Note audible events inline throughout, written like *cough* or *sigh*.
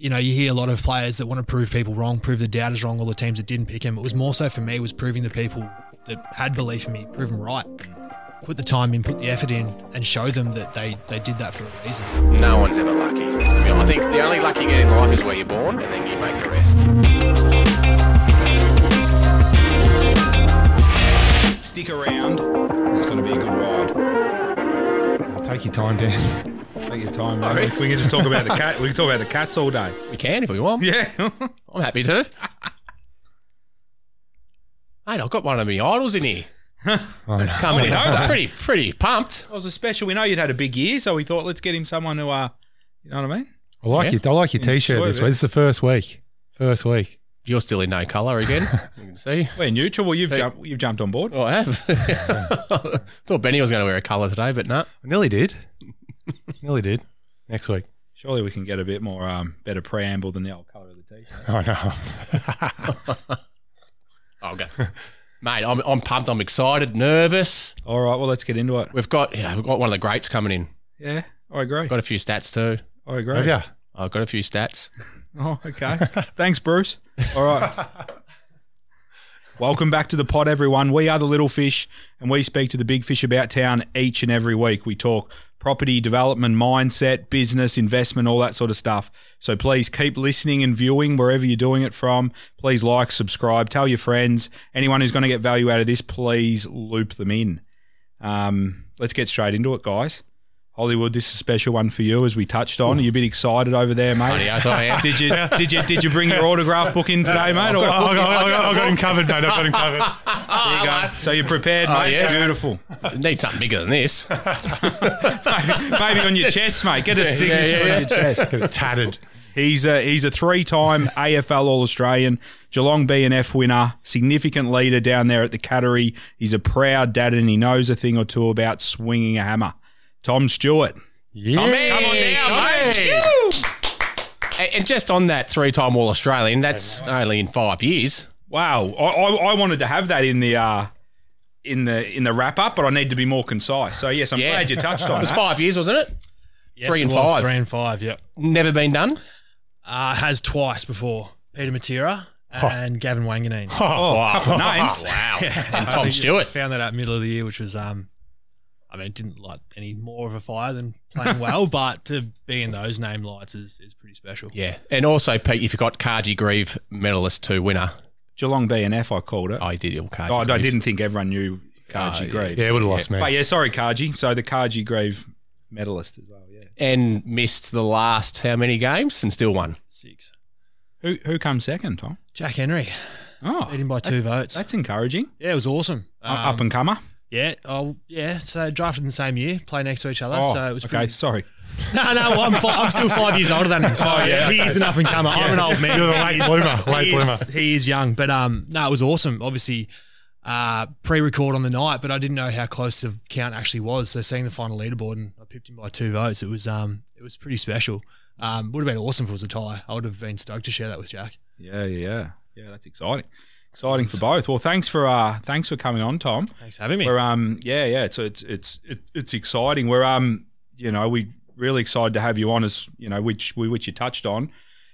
you know, you hear a lot of players that want to prove people wrong, prove the doubters wrong, all the teams that didn't pick him. It was more so for me was proving the people that had belief in me, prove them right. Put the time in, put the effort in, and show them that they, they did that for a reason. No one's ever lucky. I, mean, I think the only luck you get in life is where you're born, and then you make the rest. Stick around. It's going to be a good ride. I'll Take your time, Dan. Take your time. Man. We, we can just talk about the cat. We can talk about the cats all day. We can if we want. Yeah. I'm happy to. Mate, I've got one of my idols in here. *laughs* Coming in, know that. pretty pretty pumped. It was a special. We know you'd had a big year, so we thought let's get him someone who, uh, you know what I mean? I like Yeah. your I like your t-shirt Enjoy this week. This is the first week. First week. You're still in no colour again. You can see. *laughs* We're neutral. Well, you've Hey. jumped. You've jumped on board. Oh, I have. *laughs* Thought Benny was going to wear a colour today, but no. I nearly did. Nearly did. Next week. Surely we can get a bit more um, better preamble than the old colour of the t-shirt. *laughs* I know. *laughs* I'll go. Mate, I'm, I'm pumped. I'm excited, nervous. All right. Well, let's get into it. We've got yeah, we've got one of the greats coming in. Yeah, I agree. Got a few stats too. I agree. Yeah. I've got a few stats. *laughs* Oh, okay. Thanks, Bruce. All right. Welcome back to the pod, everyone. We are the little fish, and we speak to the big fish about town each and every week. We talk property development, mindset, business, investment, all that sort of stuff. So please keep listening and viewing wherever you're doing it from. Please like, subscribe, tell your friends. Anyone who's going to get value out of this, please loop them in. Um, let's get straight into it, guys. Hollywood, this is a special one for you, as we touched on. Are you a bit excited over there, mate? Bloody oath I am. Did you did you did you bring your autograph book in today, mate? Or, I got, I got, I got him covered, mate. I've got him covered. there you go. So you're prepared, oh, mate. yeah. Beautiful. Need something bigger than this. *laughs* maybe, maybe on your chest, mate. Get a signature yeah, yeah. on your chest. Get it tattered. He's a he's a three time AFL All Australian, Geelong BNF winner, significant leader down there at the Cattery. He's a proud dad and he knows a thing or two about swinging a hammer. Tom Stewart. Yeah. Come on now, mate. And and just on that three-time All Australian, that's only in five years. Wow, I, I, I wanted to have that in the uh, in the in the wrap up, but I need to be more concise. So yes, I'm Yeah. glad you touched on *laughs* It on was that. five years, wasn't it? Yes, Three it and was, five. Three and five, yep. Never been done. Uh, has twice before. Peter Matera and Gavin Wanganeen. *laughs* Oh, a couple of names. *laughs* Wow. And Tom Stewart. Found that out middle of the year, which was, um, I mean, it didn't light any more of a fire than playing *laughs* well, but to be in those name lights is, is pretty special. Yeah. And also, Pete, you forgot Carji Grieve, medalist two winner. Geelong BNF, I called it. I did ill Carji Oh, I Greeves. didn't think everyone knew Carji Oh, Grave. Yeah, would have lost, man. But yeah, sorry, Carji. So the Carji Grave medalist as well. Yeah. And missed the last how many games and still won. Six. Who who comes second, Tom? Jack Henry, Oh, beat him by two votes. that's encouraging. Yeah, it was awesome. Um, Up and comer. Yeah, oh yeah. So drafted in the same year, play next to each other. Oh, so it was okay. pretty- Sorry. *laughs* No, no, I'm, fi- I'm still five years older than him. So *laughs* yeah, he is an up and comer. I'm an old man. You're the late He bloomer, late he bloomer. Is, he is young, but um, no, it was awesome. Obviously, uh, pre-record on the night, but I didn't know how close the count actually was. So seeing the final leaderboard and I pipped him by two votes, it was um, it was pretty special. Um, would have been awesome if it was a tie. I would have been stoked to share that with Jack. Yeah, yeah, yeah. Yeah, that's exciting. Exciting for both. Well, thanks for uh, thanks for coming on, Tom. Thanks for having me. We're um, yeah, yeah. It's it's it's it's, it's exciting. We're um, you know, we really excited to have you on as you know, which we which you touched on.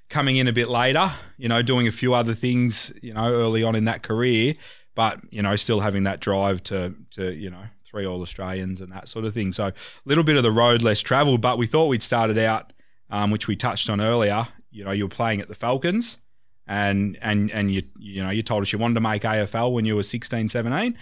Coming in a bit later, you know, doing a few other things, you know, early on in that career, but you know, still having that drive to to you know three All Australians and that sort of thing. So a little bit of the road less travelled, but we thought we'd started out, um, which we touched on earlier. You know, you were playing at the Falcons, and and and you you know you told us you wanted to make AFL when you were 16, 17.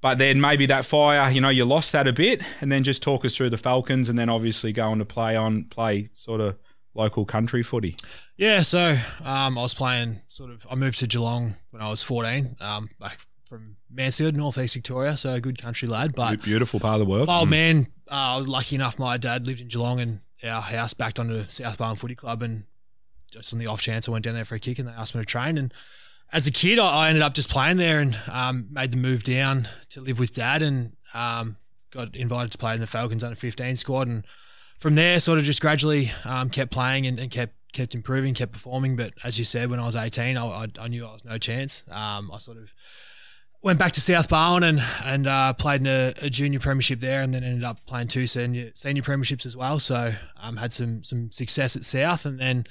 But then maybe that fire, you know, you lost that a bit, and then just talk us through the Falcons, and then obviously going to play on play sort of local country footy. Yeah, so um, I was playing sort of. I moved to Geelong when I was 14, um, back from Mansfield, northeast Victoria, so a good country lad. But Beautiful part of the world. oh old man, uh, I was lucky enough. My dad lived in Geelong, and our house backed onto South Barwon Footy Club, and just on the off chance, I went down there for a kick, and they asked me to train. And as a kid, I, ended up just playing there, and um, made the move down to live with dad, and um, got invited to play in the Falcons under 15 squad, and from there, sort of just gradually um, kept playing and, and kept kept improving, kept performing. But as you said, when I was 18, I, I, I knew I was no chance. Um, I sort of went back to South Barwon and and uh, played in a, a junior premiership there, and then ended up playing two senior senior premierships as well. So um, had some some success at South, and then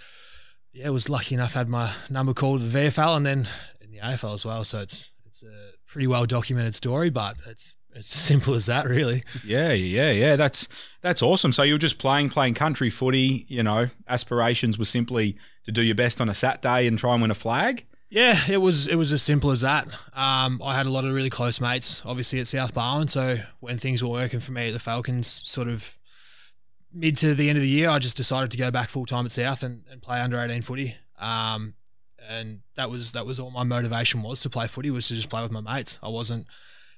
yeah, was lucky enough had my number called the VFL and then in the AFL as well. So it's it's a pretty well documented story, but it's it's as simple as that, really. Yeah, yeah, yeah. That's that's awesome. So you were just playing playing country footy. You know, aspirations were simply to do your best on a Saturday and try and win a flag. Yeah, it was it was as simple as that. Um, I had a lot of really close mates, obviously at South Barwon. So when things were working for me at the Falcons, sort of mid to the end of the year, I just decided to go back full time at South and, and play under eighteen footy. Um, and that was that was all my motivation was to play footy was to just play with my mates. I wasn't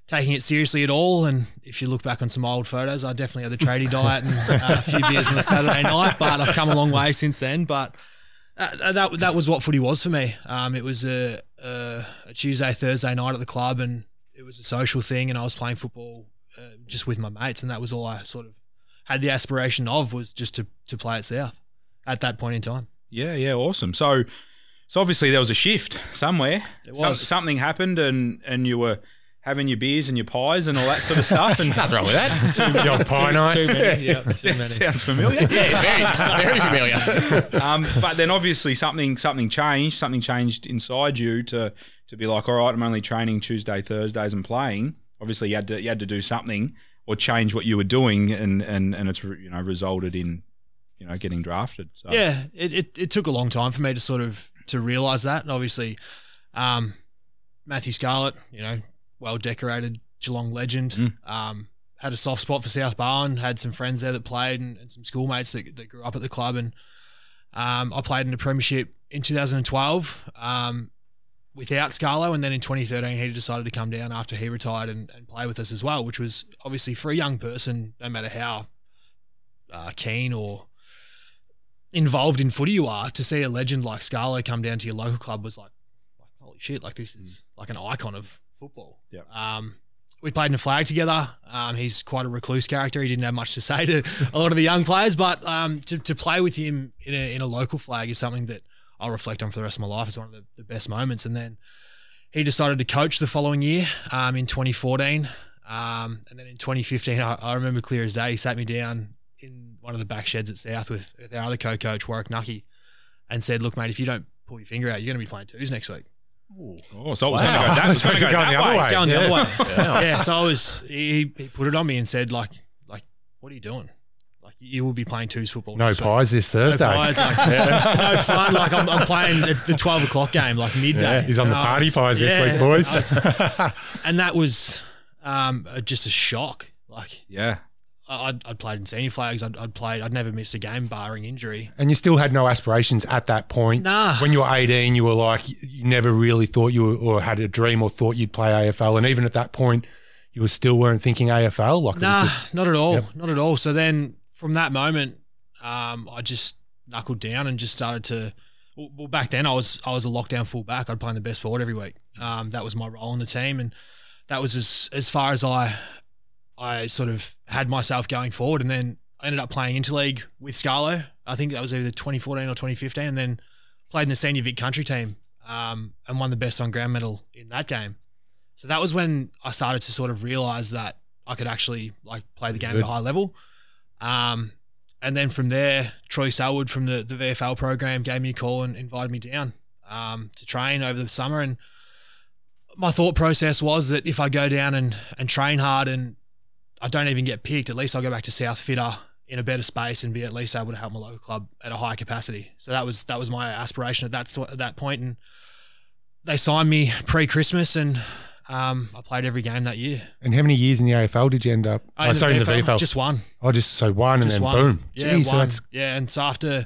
taking it seriously at all. And if you look back on some old photos, I definitely had the tradie *laughs* diet and uh, a few beers on a Saturday night. But I've come a long way since then. But uh, that that was what footy was for me. Um, it was a, a, a, Tuesday, Thursday night at the club, and it was a social thing. And I was playing football uh, just with my mates, and that was all I sort of had the aspiration of was just to to play at South at that point in time. Yeah, yeah, awesome. So, so obviously there was a shift somewhere. There Some- was. something happened, and and you were having your beers and your pies and all that sort of stuff. And *laughs* Nothing wrong with that. *laughs* The old pie night. Too many, yeah, too many. sounds familiar. *laughs* yeah, very, very familiar. um, but then obviously something something changed. Something changed inside you to to be like, all right, I'm only training Tuesday, Thursdays, and playing. Obviously, you had to you had to do something or change what you were doing, and and and it's you know resulted in you know getting drafted. So. Yeah, it, it, it took a long time for me to sort of to realize that. And obviously, um, Matthew Scarlett, you know, well decorated Geelong legend, Mm. um, had a soft spot for South Barwon. Had some friends there that played and, and some schoolmates that, that grew up at the club. And um, I played in the premiership in 2012 um, without Scarlo, and then in 2013 he decided to come down after he retired and, and play with us as well, which was obviously for a young person, no matter how uh, keen or involved in footy you are, to see a legend like Scarlo come down to your local club was like, like holy shit, like this is like an icon of football. Yeah. Um, we played in a flag together. Um, he's quite a recluse character. He didn't have much to say to *laughs* a lot of the young players, but um, to, to play with him in a, in a local flag is something that I'll reflect on for the rest of my life. It's one of the, the best moments. And then he decided to coach the following year um, in 2014. Um, and then in 2015, I, I remember clear as day, he sat me down in one of the back sheds at South with, with our other co-coach, Warwick Nucky, and said, look, mate, if you don't pull your finger out, you're going to be playing twos next week. Oh, so it was Wow. going to go that, *laughs* was going to go that the other way. way. It's going the Yeah. other way. *laughs* yeah. So I was, he, he put it on me and said, like, like, what are you doing? Like, you will be playing twos football. No next week. pies this No Thursday. pies, like, *laughs* no fun. Like I'm, I'm playing at the twelve o'clock game, like midday. Yeah, he's on the And I party was- pies this week, boys. Was- *laughs* and that was um, uh, just a shock. Like Yeah. I- I'd, I'd played in senior flags. I'd, I'd played. I'd never missed a game barring injury. and you still had no aspirations at that point. Nah. When you were 18, you were like, you never really thought you were, or had a dream or thought you'd play AFL. And even at that point, you were still weren't thinking AFL. Like, Nah, just- not at all. Yep. Not at all. So then from that moment, um, I just knuckled down and just started to. Well, back then I was I was a lockdown fullback. I'd play in the best forward every week. Um, that was my role in the team, and that was as as far as I I sort of had myself going forward. And then I ended up playing interleague with Scarlo. I think that was either 2014 or 2015, and then played in the senior Vic country team um, and won the best on ground medal in that game. So that was when I started to sort of realize that I could actually like play the game at a high level. Um, and then from there, Troy Selwood from the, the VFL program gave me a call and invited me down um, to train over the summer. And my thought process was that if I go down and, and train hard and I don't even get picked, at least I'll go back to South fitter in a better space and be at least able to help my local club at a higher capacity. So that was that was my aspiration at that at that point. And they signed me pre Christmas, and um, I played every game that year. and how many years in the AFL did you end up? I oh, sorry, in the VFL, VFL. just one. oh, just so one Just and then one. boom. Yeah, Gee, so one. that's yeah, and so after,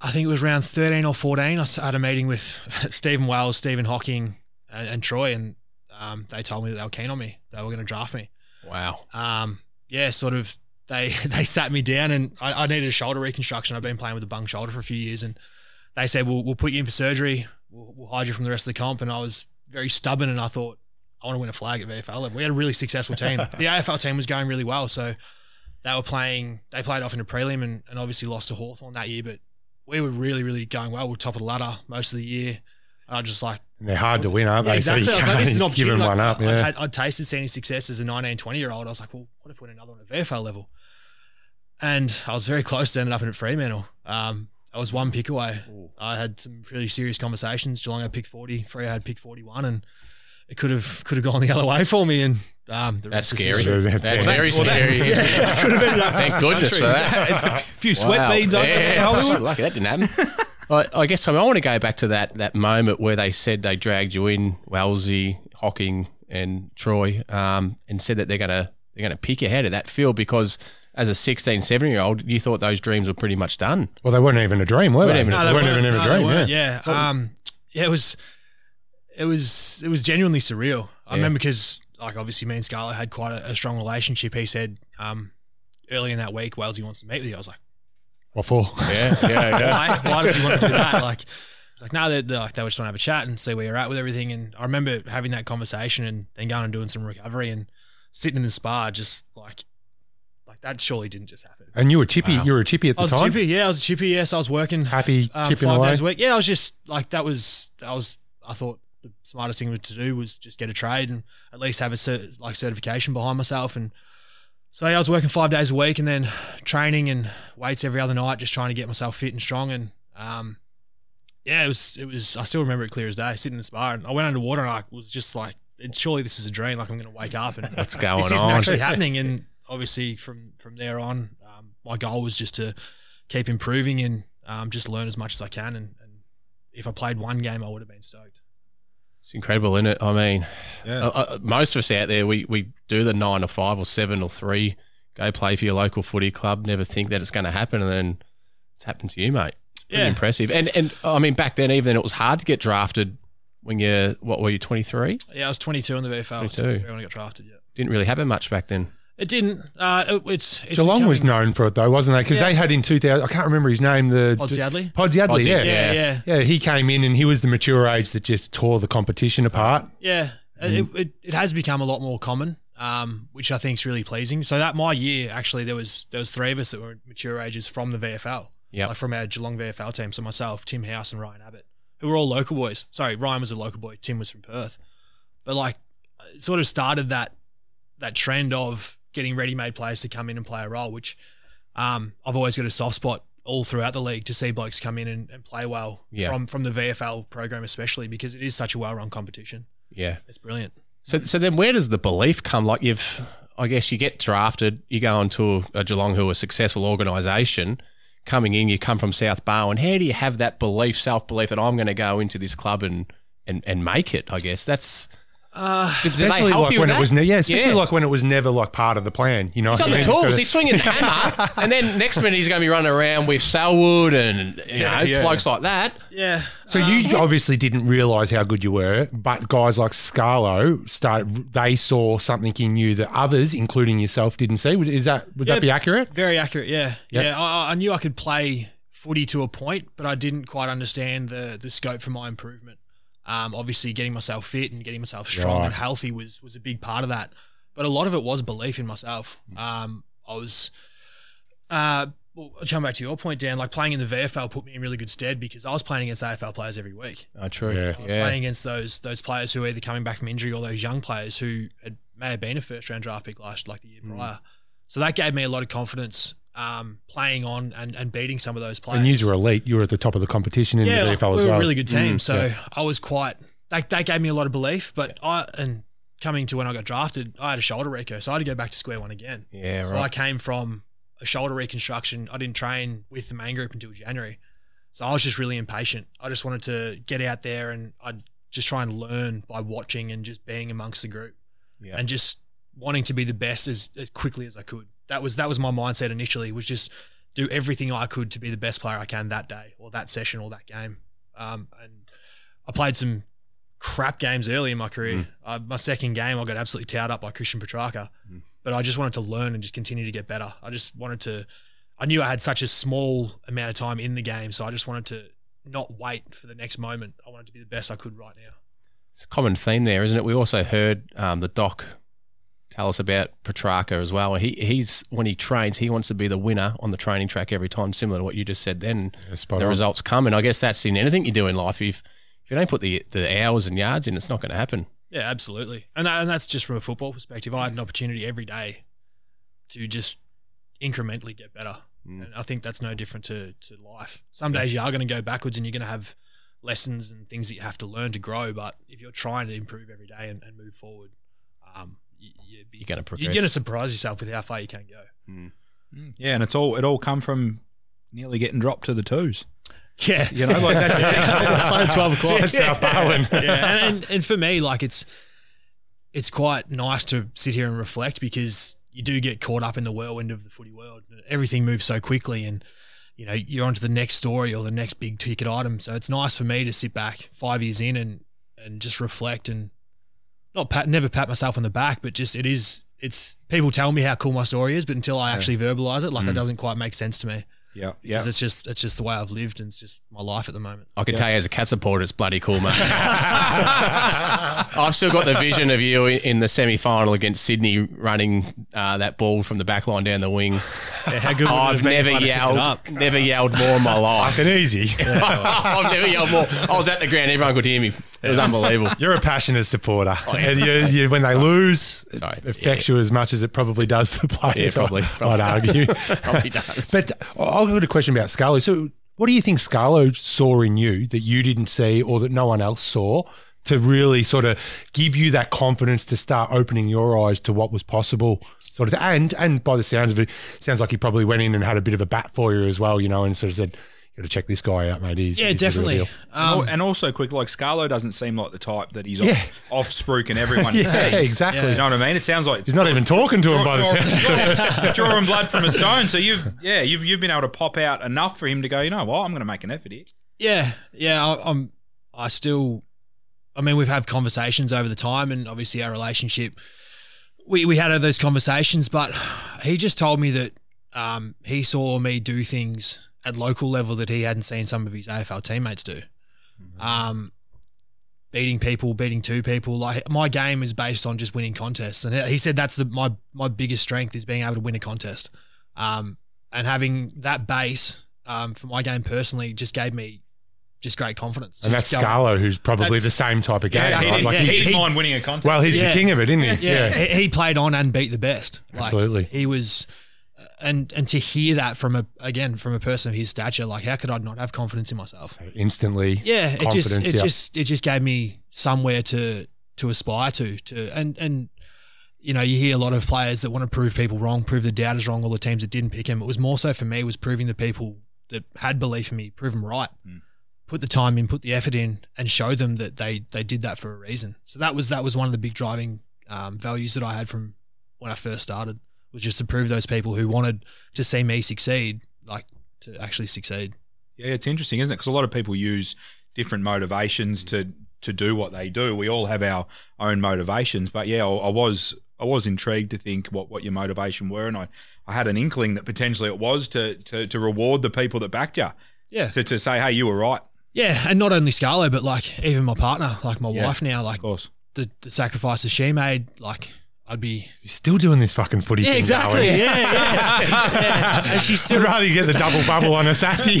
I think it was around 13 or 14, I had a meeting with *laughs* Stephen Wells, Stephen Hocking, and, and Troy, and um, they told me that they were keen on me. They were going to draft me. Wow. Um, yeah, sort of. They *laughs* they sat me down, and I, I needed a shoulder reconstruction. I've been playing with a bung shoulder for a few years, and they said, "We'll we'll put you in for surgery. We'll, we'll hide you from the rest of the comp." And I was very stubborn, and I thought, I want to win a flag at VFL level. We had a really successful team. *laughs* the AFL team was going really well, so they were playing. They played off in a prelim, and, and obviously lost to Hawthorn that year. But we were really, really going well. We were top of the ladder most of the year. And I just like and they're hard to win, aren't yeah, they? exactly. So I you was like, this is an *laughs* opportunity. Like, one up. I'd, had, I'd tasted senior success as a 19, 20 year old. I was like, well, what if we win another one at VFL level? And I was very close to ending up in at Fremantle. Um, I was one pick away. I had some really serious conversations. Geelong had pick forty, Freo had pick forty one, and it could have could have gone the other way for me. And um, the That's rest is scary. history. That's very scary. *laughs* Thank goodness for that. *laughs* a few sweat Wow. beans over there, Hollywood. *laughs* Lucky that didn't happen. I, I guess I, want to go back to that that moment where they said they dragged you in, Wellesley, Hocking, and Troy, um, and said that they're gonna they're gonna pick you out of that field because as a 16, 17 year old, you thought those dreams were pretty much done. Well, they weren't even a dream, were they? even a- they they weren't even a no, they dream. Yeah. yeah. Um, yeah, it was, it was, it was genuinely surreal. I Yeah. remember because, like, obviously, me and Scarlett had quite a, a strong relationship. He said, um, early in that week, Wellesley wants to meet with you. I was like, What for? *laughs* Yeah, yeah, yeah. why? Why does he want to do that? Like, it's like, no, they they're like they just want to have a chat and see where you're at with everything. And I remember having that conversation and then going and doing some recovery and sitting in the spa, just like, like that surely didn't just happen. And you were chippy. Wow. You were a chippy at the time? I was time. chippy, yeah. I was a chippy. Yes, I was working Happy um, chipping five away. days a week. Yeah, I was just like that was that was I thought the smartest thing to do was just get a trade and at least have a cert, like certification behind myself and so yeah, I was working five days a week and then training and weights every other night, just trying to get myself fit and strong and um yeah, it was it was I still remember it clear as day, sitting in the spa and I went underwater and I was just like surely this is a dream, like I'm gonna wake up and *laughs* What's going this isn't on? actually happening. And obviously, from from there on, um, my goal was just to keep improving and um, just learn as much as I can. And, and if I played one game, I would have been stoked. It's incredible, isn't it? I mean, Yeah. uh, uh, most of us out there, we, we do the nine or five or seven or three, go play for your local footy club, never think that it's going to happen, and then it's happened to you, mate. Pretty Yeah. impressive. And and I mean, back then, even it was hard to get drafted when you're what were you twenty three? Yeah, I was 22 in the VFL. 22. 23 when I got drafted. Yeah, Didn't really happen much back then. It didn't. Uh, it, it's, it's Geelong was known for it though, wasn't they? Because Yeah. they had in 2000. I can't remember his name. The Podsiadly. Pods Yadley, yeah. Yeah, Yeah. yeah, Yeah, he came in and he was the mature age that just tore the competition apart. yeah. It, it, it has become a lot more common, um, which I think is really pleasing. So that my year actually there was there was three of us that were mature ages from the VFL. Yep. like from our Geelong VFL team. So myself, Tim House, and Ryan Abbott, who were all local boys. Sorry, Ryan was a local boy. Tim was from Perth. But like, it sort of started that that trend of getting ready-made players to come in and play a role, which um, I've always got a soft spot all throughout the league to see blokes come in and, and play well Yeah. from from the VFL program, especially because it is such a well-run competition. Yeah. It's brilliant. So so then where does the belief come? Like you've, I guess you get drafted, you go into a, a Geelong who are a successful organisation. Coming in, you come from South Barwon. How do you have that belief, self belief that I'm going to go into this club and and and make it? I guess that's Uh, just do they Especially help like you when with it was, ne- yeah, especially Yeah. like when it was never like part of the plan. You know, He's on the mean? tools. Sort of- He's swinging the *laughs* hammer, and then next minute he's going to be running around with Selwood and you Yeah, know yeah. blokes like that. yeah. So you obviously didn't realise how good you were, but guys like Scarlo started. They saw something in you that others, including yourself, didn't see. Would- Is that would Yeah, that be accurate? Very accurate, yeah. Yep. Yeah, I, I knew I could play footy to a point, but I didn't quite understand the the scope for my improvement. Um, obviously, getting myself fit and getting myself strong Right. and healthy was was a big part of that. But a lot of it was belief in myself. Um, I was, uh, well, I'll come back to your point, Dan. Like playing in the VFL put me in really good stead because I was playing against AFL players every week. Oh, true. Yeah. I was playing against those those players who were either coming back from injury or those young players who had, may have been a first round draft pick last like the year Mm. prior. So that gave me a lot of confidence um, playing on and, and beating some of those players. And you were elite. You were at the top of the competition in yeah, the like, we as were well. a really good team. Mm, so yeah. I was quite that that gave me a lot of belief. But I and coming to when I got drafted, I had a shoulder recur, so I had to go back to square one again. Yeah, right. So I came from a shoulder reconstruction. I didn't train with the main group until January. So I was just really impatient. I just wanted to get out there and I'd just try and learn by watching and just being amongst the group Yeah. and just wanting to be the best as, as quickly as I could. That was that was my mindset initially was just do everything I could to be the best player I can that day or that session or that game. Um, and I played some crap games early in my career. Uh, my second game, I got absolutely towed up by Christian Petracca, but I just wanted to learn and just continue to get better. I just wanted to. I knew I had such a small amount of time in the game, so I just wanted to not wait for the next moment. I wanted to be the best I could right now. It's a common theme there, isn't it? We also heard um, the doc tell us about Petracca as well. He he's when he trains, he wants to be the winner on the training track every time, similar to what you just said. Then Yeah, the on. results come, and I guess that's in anything you do in life. If if you don't put the the hours and yards in, it's not going to happen. Yeah, absolutely. And, that, and that's just from a football perspective. I had an opportunity every day to just incrementally get better. And I think that's no different to, to life. Some days you are going to go backwards and you're going to have lessons and things that you have to learn to grow. But if you're trying to improve every day and, and move forward, um, you, you'd be, You're gonna progress. You're going to surprise yourself with how far you can go. Hmm. Mm. Yeah, and it's all it all come from nearly getting dropped to the twos. Yeah. You know, like that's *laughs* Playing *laughs* 12 o'clock. South Barwon. *laughs* yeah, and, and and for me, like it's it's quite nice to sit here and reflect because you do get caught up in the whirlwind of the footy world. Everything moves so quickly, and you know you're on to the next story or the next big ticket item. So it's nice for me to sit back five years in and and just reflect and not pat, never pat myself on the back, but just it is. It's people tell me how cool my story is, but until I actually verbalize it, like it doesn't quite make sense to me. yeah, yeah. Because it's just it's just the way I've lived and it's just my life at the moment. I can tell you as a cat supporter, it's bloody cool, mate. *laughs* I've still got the vision of you in the semi final against Sydney running uh, that ball from the back line down the wing. Yeah, how good would I've have been if never I'd have picked yelled, never yelled more in my *laughs* life. Fucking easy. *laughs* I've never yelled more. I was at the ground, everyone could hear me. It was unbelievable. You're a passionate supporter. Oh, and you, you, when they lose, it Sorry. affects you as much as it probably does the players. Yeah, probably. I'd argue. *laughs* Probably does. But I've got a question about Scarlo. So, what do you think Scarlo saw in you that you didn't see or that no one else saw to really sort of give you that confidence to start opening your eyes to what was possible? Sort of, and and by the sounds of it, sounds like he probably went in and had a bit of a bat for you as well, you know, and sort of said, "You got to check this guy out, mate." He's, Yeah, he's the real definitely. deal." And Um, and also quick, like Scarlo doesn't seem like the type that he's Yeah. off, off spruiking everyone he *laughs* Yeah, sees. exactly. You know what I mean? It sounds like He's not even talking to him by the draw- sounds. draw- *laughs* drawing blood from a stone. So you've yeah, you've you've been able to pop out enough for him to go. You know what? I'm going to make an effort here. Yeah, yeah. I, I'm. I still. I mean, we've had conversations over the time, and obviously our relationship. We we had those conversations, but he just told me that um, he saw me do things at local level that he hadn't seen some of his AFL teammates do. Um, beating people, beating two people. Like my game is based on just winning contests, and he said that's the my my biggest strength is being able to win a contest. Um, and having that base um, for my game personally just gave me just great confidence. And that's go- Scarlo, who's probably the same type of game. Yeah, he, right? didn't- Like he, he- didn't he- mind winning a contest. well, he's Yeah. the king of it, isn't he? Yeah, he, he played on and beat the best. Like, Absolutely. he was, and and to hear that from a again from a person of his stature, like how could I not have confidence in myself? Instantly. Yeah, it just it yeah. just it just gave me somewhere to to aspire to to and and you know you hear a lot of players that want to prove people wrong, prove the doubters wrong, all the teams that didn't pick him. It was more so for me was proving the people that had belief in me, prove them right, put the time in, put the effort in, and show them that they they did that for a reason. So that was that was one of the big driving um, values that I had from when I first started was just to prove those people who wanted to see me succeed, like to actually succeed. Yeah, it's interesting, isn't it? Because a lot of people use different motivations to to do what they do. We all have our own motivations, but yeah, I, I was I was intrigued to think what, what your motivation were, and I, I had an inkling that potentially it was to, to to reward the people that backed you, Yeah, to, to say, hey, you were right. Yeah, and not only Scarlo, but like even my partner, like my Yeah, wife now, like Of course. the, the sacrifices she made, like I'd be still doing this fucking footy yeah thing. exactly Darwin. yeah yeah, yeah. *laughs* and she's I'd still rather you get the double bubble on a Saturday. *laughs* *laughs*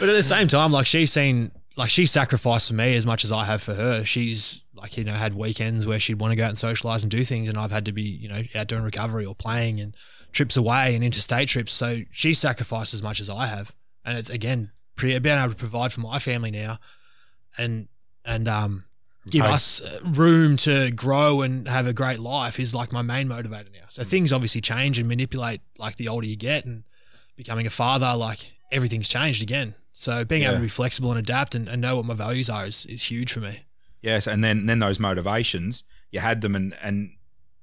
but at the same time like she's seen like she sacrificed for me as much as I have for her she's like you know had weekends where she'd want to go out and socialize and do things and I've had to be you know out doing recovery or playing and trips away and interstate trips so she sacrificed as much as I have and it's again pre- being able to provide for my family now and and um give Hey. us uh, room to grow and have a great life is like my main motivator now. So things obviously change and manipulate like the older you get and becoming a father, like everything's changed again. So being able to be flexible and adapt and, and know what my values are is, is huge for me. Yes, and then then those motivations, you had them and and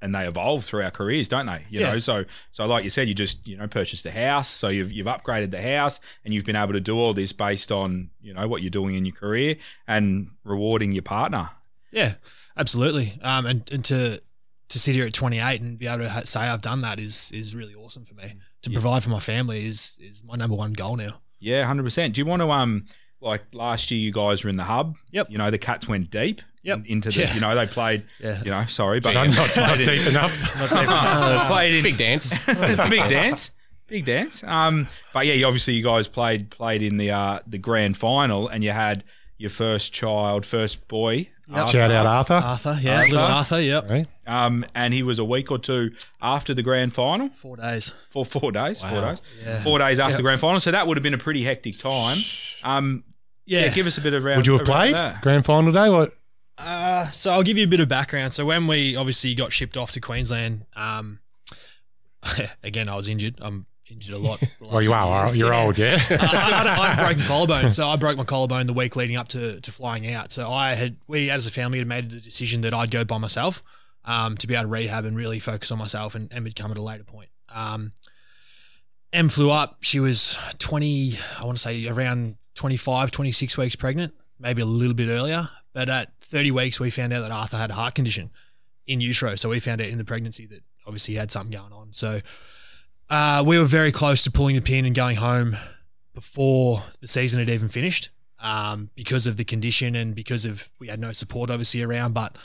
and they evolve through our careers, don't they? You Yeah. know, so so like you said, you just you know purchased a house, so you've you've upgraded the house, and you've been able to do all this based on you know what you're doing in your career and rewarding your partner. Yeah, absolutely. Um, and, and to to sit here at 28 and be able to ha- say I've done that is is really awesome for me. To provide for my family is is my number one goal now. Yeah, hundred percent. Do you want to um like last year you guys were in the hub? Yep. You know the Cats went deep. Yep. in- into the Yeah. you know they played. Yeah. You know, sorry, but not, not, not played in- deep enough. *laughs* played in Big dance. *laughs* big dance, big dance. Um, but yeah, obviously you guys played played in the uh, the grand final, and you had your first child, first boy. Yep. Shout out Arthur. Arthur, yeah, Arthur. little Arthur, yep. Right? Um, and he was a week or two after the grand final. Four days. For four days, four days, Yeah. four days after the grand final. So that would have been a pretty hectic time. Um, yeah. Yeah. give us a bit of round. Would you have played that. grand final day? What? Uh, so I'll give you a bit of background. So when we obviously got shipped off to Queensland, um, *laughs* again I was injured. I'm injured a lot. *laughs* Well, you are. years. You're Yeah. old, yeah. I, *laughs* I, I had broken collarbone, so I broke my collarbone the week leading up to, to flying out. So I had we as a family had made the decision that I'd go by myself um, to be able to rehab and really focus on myself, and, and would come at a later point. Um, Em flew up. She was 20, I want to say around 25, 26 weeks pregnant, maybe a little bit earlier. But at 30 weeks, we found out that Arthur had a heart condition in utero. So we found out in the pregnancy that obviously he had something going on. So uh, we were very close to pulling the pin and going home before the season had even finished um, because of the condition and because of we had no support obviously around. But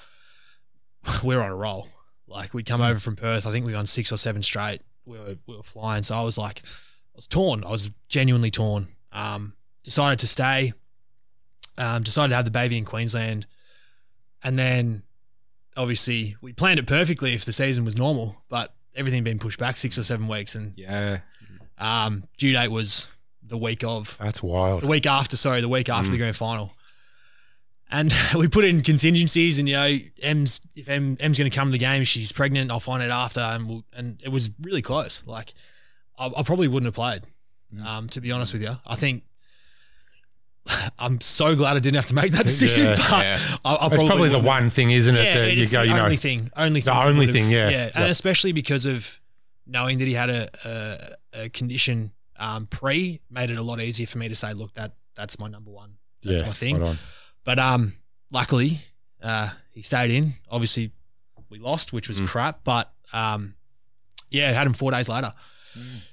*sighs* we were on a roll. Like we'd come over from Perth. I think we won six or seven straight. We were we were flying. So I was like, I was torn. I was genuinely torn. Um, decided to stay. Um, decided to have the baby in Queensland, and then obviously we planned it perfectly if the season was normal, but everything been pushed back six or seven weeks, and Yeah, um, due date was the week of That's wild. the week after. Sorry, the week after the grand final. And *laughs* we put in contingencies, and you know, M's if M, M's going to come to the game, she's pregnant. I'll find out after, and we'll, and it was really close. Like, I, I probably wouldn't have played. Um, to be honest with you, I think I'm so glad I didn't have to make that decision. Yeah. but Yeah. I, I It's probably the wouldn't. one thing, isn't it, Yeah, that you it's go, the you know, only thing, only thing the only thing, yeah. yeah, and Yep. especially because of knowing that he had a a, a condition um, pre made it a lot easier for me to say, look, that that's my number one, that's yeah, my thing. on. But um, luckily, uh, he stayed in. Obviously, we lost, which was Mm. crap. But um, yeah, had him four days later.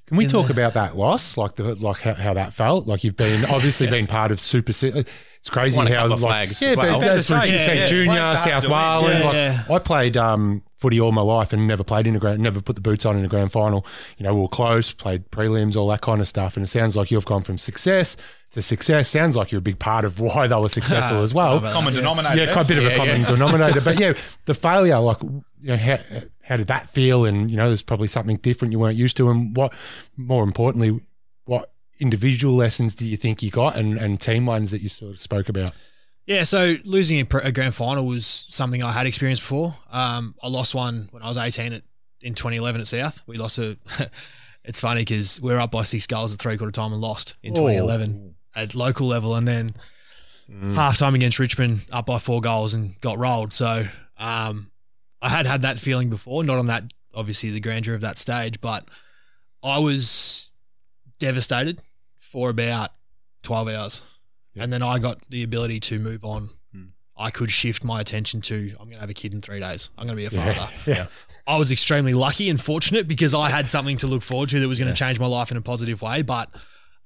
Can we in talk the- about that loss, like the like how, how that felt? Like you've been obviously *laughs* been part of Super. Se- It's crazy Won a how couple of like flags yeah, as but well. that's Yeah, yeah, yeah. Junior, Flags are hard South to win. Wales. Yeah, like. I played um, footy all my life and never played in a grand, never put the boots on in a grand final. You know, we were close, played prelims, all that kind of stuff. And it sounds like you've gone from success to success. Sounds like you're a big part of why they were successful *laughs* as well. common denominator. Yeah, quite a bit of a common yeah. denominator. But *laughs* yeah, the failure, like, you know, how, how did that feel? And, you know, there's probably something different you weren't used to. And what, more importantly, what individual lessons do you think you got and, and team ones that you sort of spoke about? Yeah, so losing a, grand final was something I had experienced before. Um, I lost one when I was 18 at, in 2011 at South. We lost a. *laughs* it's funny because we were up by six goals at three quarter time and lost in 2011 at local level, and then half time against Richmond up by four goals and got rolled. So um, I had had that feeling before, not on that obviously the grandeur of that stage, but I was devastated for about 12 hours. And then I got the ability to move on. I could shift my attention to I'm going to have a kid in three days. I'm going to be a father. *laughs* Yeah. I was extremely lucky and fortunate because I had something to look forward to that was going to change my life in a positive way. But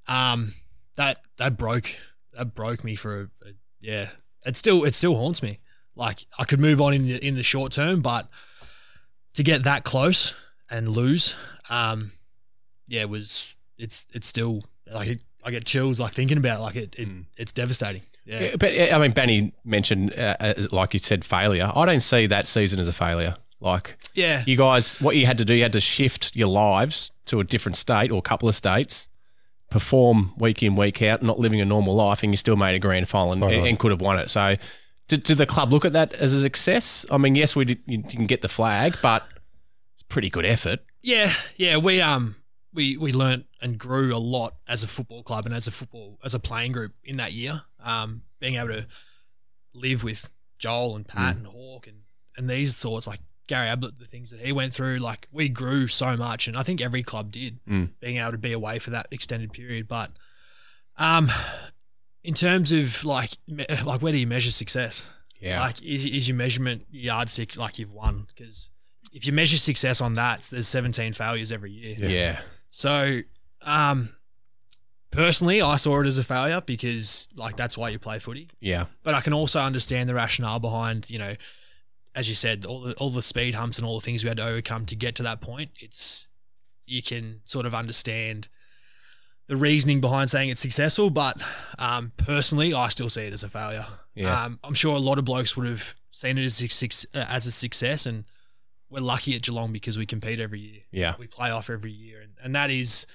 um, that that broke that broke me for a, a- yeah. It still it still haunts me. Like I could move on in the in the short term, but to get that close and lose, um, yeah, was it's it's still like it, I get chills like thinking about it. Like it, it it's devastating. Yeah. Yeah, But I mean, Benny mentioned, uh, uh, like you said, failure. I don't see that season as a failure. Like Yeah. you guys, what you had to do, you had to shift your lives to a different state or a couple of states, perform week in, week out, not living a normal life, and you still made a grand final and, Spot and could have won it. So, did, did the club look at that as a success? I mean, yes, we did, you didn't get the flag, but it's pretty good effort. Yeah, yeah, we um we we learnt and grew a lot as a football club and as a football as a playing group in that year. Um, being able to live with Joel and Pat and Hawk and and these sorts like Gary Ablett, the things that he went through, like we grew so much, and I think every club did Mm. being able to be away for that extended period. But um, in terms of like me- like where do you measure success? Yeah. Like, is, is your measurement yardstick like you've won? Because if you measure success on that, there's 17 failures every year. yeah. So, um, personally, I saw it as a failure because like that's why you play footy. Yeah. But I can also understand the rationale behind, you know, as you said, all the all the speed humps and all the things we had to overcome to get to that point. It's you can sort of understand the reasoning behind saying it's successful, but um, personally, I still see it as a failure. Yeah. Um, I'm sure a lot of blokes would have seen it as a, as a success, and we're lucky at Geelong because we compete every year. Yeah. we play off every year, and, and that is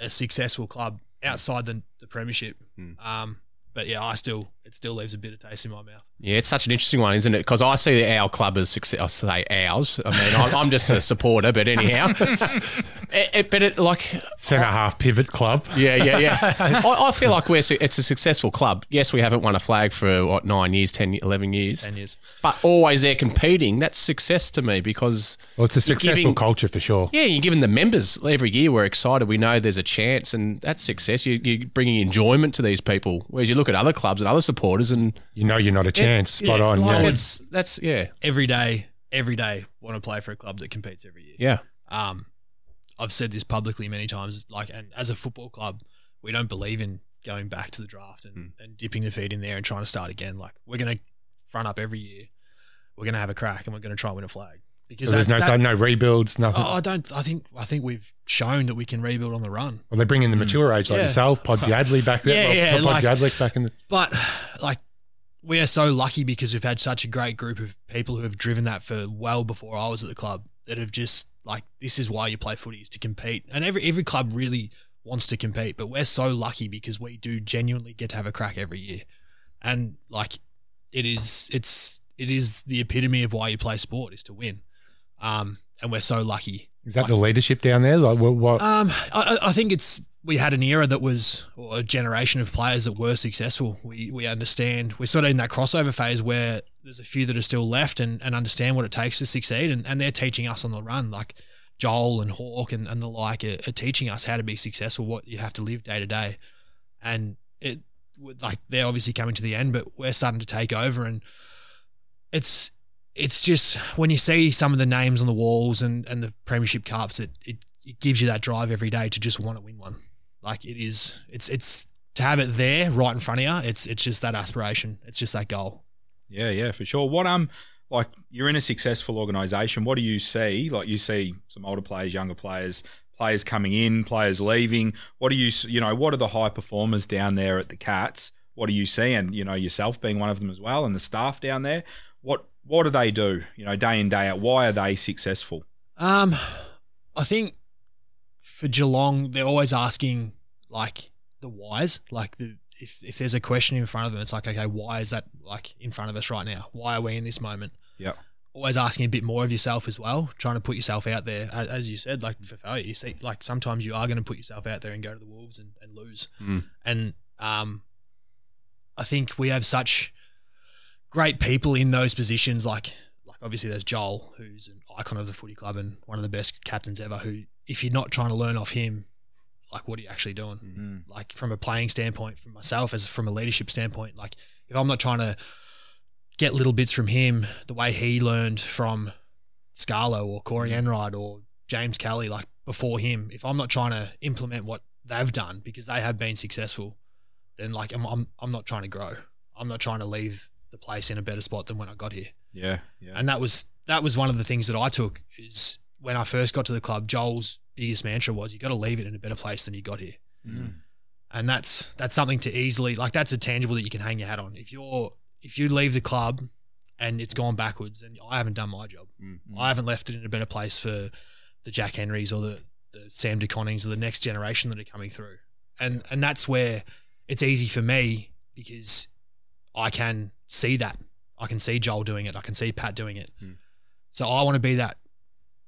a successful club outside the, the premiership. Mm. Um, but yeah, I still it still leaves a bitter taste in my mouth. Yeah, it's such an interesting one, isn't it? Because I see our club as success. I say ours. I mean, I'm, I'm just a supporter, but anyhow, *laughs* it, it, but it like Centre half pivot club. Yeah, yeah, yeah. *laughs* I, I feel like we're it's a successful club. Yes, we haven't won a flag for what nine years, 10, 11 years, Ten years. but always there competing. That's success to me because Well, it's a successful giving- culture for sure. yeah, you're giving the members every year. We're excited. We know there's a chance, and that's success. You, you're bringing enjoyment to these people. Whereas you look at other clubs and other supporters, and You know you're not a chance. Spot on. like Yeah. it's that's yeah, Every day, every day, want to play for a club that competes every year. yeah, Um, I've said this publicly many times. Like, and as a football club, we don't believe in going back to the draft and, Mm. and dipping the feet in there and trying to start again. Like, we're going to front up every year. We're going to have a crack and we're going to try and win a flag. Because So there's that- no that- so no rebuilds, nothing. Oh, I don't. I think. I think we've shown that we can rebuild on the run. well, they bring in the mature age like Yeah. yourself, Podsiadly back *laughs* there. Yeah, well, yeah, not like- Podsiadly back in the. But like, we are so lucky because we've had such a great group of people who have driven that for well before I was at the club. That have just like this is why you play footy is to compete, and every every club really wants to compete. But we're so lucky because we do genuinely get to have a crack every year, and like, it is it's it is the epitome of why you play sport is to win. Um, and we're so lucky Is that the leadership down there? Like what? what um, I I think it's we had an era that was or a generation of players that were successful. We we understand we're sort of in that crossover phase where there's a few that are still left and, and understand what it takes to succeed, and, and they're teaching us on the run. Like Joel and Hawk and, and the like are, are teaching us how to be successful, what you have to live day to day, and it like they're obviously coming to the end, but we're starting to take over, and it's it's just when you see some of the names on the walls and, and the premiership cups, it, it it gives you that drive every day to just want to win one. Like it is, it's it's to have it there right in front of you. It's it's just that aspiration. It's just that goal. Yeah, yeah, for sure. What um, like you're in a successful organisation. What do you see? Like you see some older players, younger players, players coming in, players leaving. What do you you know? What are the high performers down there at the Cats? What do you see? And you know yourself being one of them as well, and the staff down there. What what do they do? You know, day in day out. Why are they successful? Um, I think for Geelong, they're always asking like the whys. Like the if if there's a question in front of them, it's like okay, why is that like in front of us right now? Why are we in this moment? Yeah. always asking a bit more of yourself as well, trying to put yourself out there. As, as you said, like for failure, you see, like sometimes you are going to put yourself out there and go to the wolves and, and lose. Mm. And um, I think we have such great people in those positions. Like, like obviously there's Joel, who's an icon of the footy club and one of the best captains ever. Who, if you're not trying to learn off him, like what are you actually doing? Mm. like from a playing standpoint, from myself as from a leadership standpoint, like if I'm not trying to get little bits from him, the way he learned from Scarlo or Corey Enright or James Kelly, like before him, if I'm not trying to implement what they've done because they have been successful, then like I'm I'm, I'm not trying to grow. I'm not trying to leave the place in a better spot than when I got here. Yeah, yeah. And that was that was one of the things that I took is when I first got to the club, Joel's biggest mantra was you got to leave it in a better place than you got here Mm. and that's that's something to easily like that's a tangible that you can hang your hat on. If you're if you leave the club and it's gone backwards, then I haven't done my job. Mm. I haven't left it in a better place for the Jack Henrys or the, the Sam De Konings or the next generation that are coming through. And and that's where it's easy for me because I can see that. I can see Joel doing it. I can see Pat doing it. Mm. So I want to be that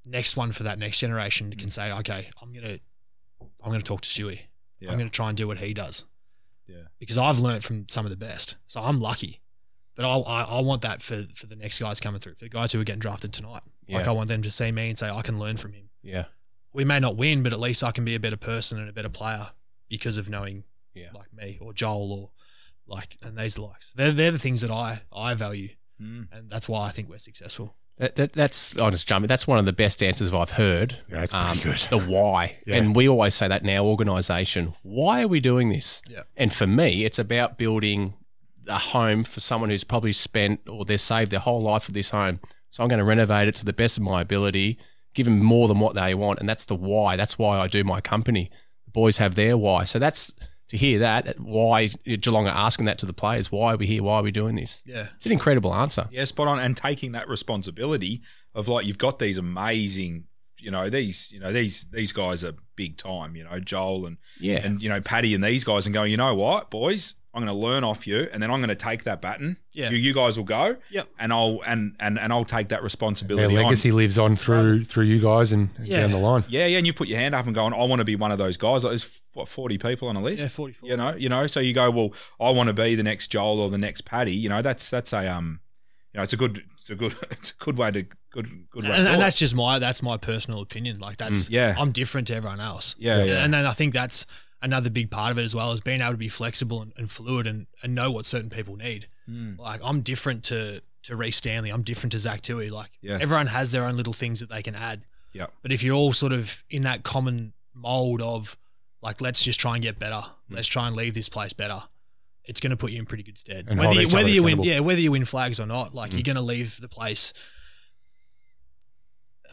next one for that next generation that can say, okay, I'm gonna I'm gonna talk to Stewie. Yeah. I'm to try and do what he does. Yeah. Because I've learned from some of the best. So I'm lucky. But I, I, I want that for, for the next guys coming through, for the guys who are getting drafted tonight. Like Yeah. I want them to see me and say, I can learn from him. Yeah. We may not win, but at least I can be a better person and a better player because of knowing Yeah. like me or Joel or like, and these likes. They're, they're the things that I, I value. Mm. And that's why I think we're successful. That, that, that's just jump. That's one of the best answers I've heard. Yeah, it's pretty um, good. The why, Yeah. and we always say that in our organisation. Why are we doing this? Yeah. And for me, it's about building a home for someone who's probably spent or they've saved their whole life for this home. So I'm going to renovate it to the best of my ability, give them more than what they want, and that's the why. That's why I do my company. the boys have their why. So that's to hear that why Geelong are asking that to the players. Why are we here? Why are we doing this? Yeah. It's an incredible answer. Yeah, spot on. And taking that responsibility of like you've got these amazing, you know, these, you know, these these guys are big time, you know, Joel and Yeah. and you know, Paddy and these guys and going, you know what, boys, I'm gonna learn off you and then I'm gonna take that baton. Yeah. You, you guys will go. Yep. And I'll and and and I'll take that Their responsibility on. legacy lives on through through you guys and and Yeah. down the line. Yeah, yeah, and you put your hand up and going, I want to be one of those guys. Like, there's what forty people on a list. Yeah, 44. You know, you know. So you go, well, I want to be the next Joel or the next Paddy. You know, that's that's a um, you know, it's a good, it's a good, *laughs* it's a good way to good good way. and, to and that's just my that's my personal opinion. Like that's yeah. I'm different to everyone else. Yeah, yeah. And then I think that's another big part of it as well is being able to be flexible and, and fluid and, and know what certain people need. Hmm. Like I'm different to to Rhys Stanley. I'm different to Zach Tuohy. Like Yeah. everyone has their own little things that they can add. yeah, But if you're all sort of in that common mold of like let's just try and get better, Hmm. let's try and leave this place better. It's going to put you in pretty good stead. And whether you, whether you win, yeah, whether you win flags or not, like Hmm. you're going to leave the place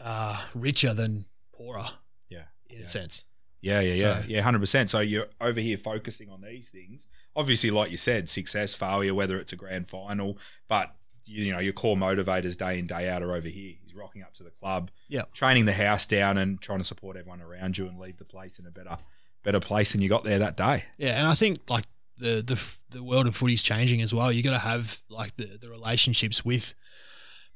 uh, richer than poorer yeah. in a sense. Yeah, yeah, yeah, So- yeah, hundred percent. So you're over here focusing on these things. Obviously, like you said, success, failure, whether it's a grand final, but you know your core motivators day in day out are over here. He's rocking up to the club, Yeah. training the house down, and trying to support everyone around you and leave the place in a better, better place than you got there that day. Yeah, and I think like the the the world of footy's changing as well. You got to have like the the relationships with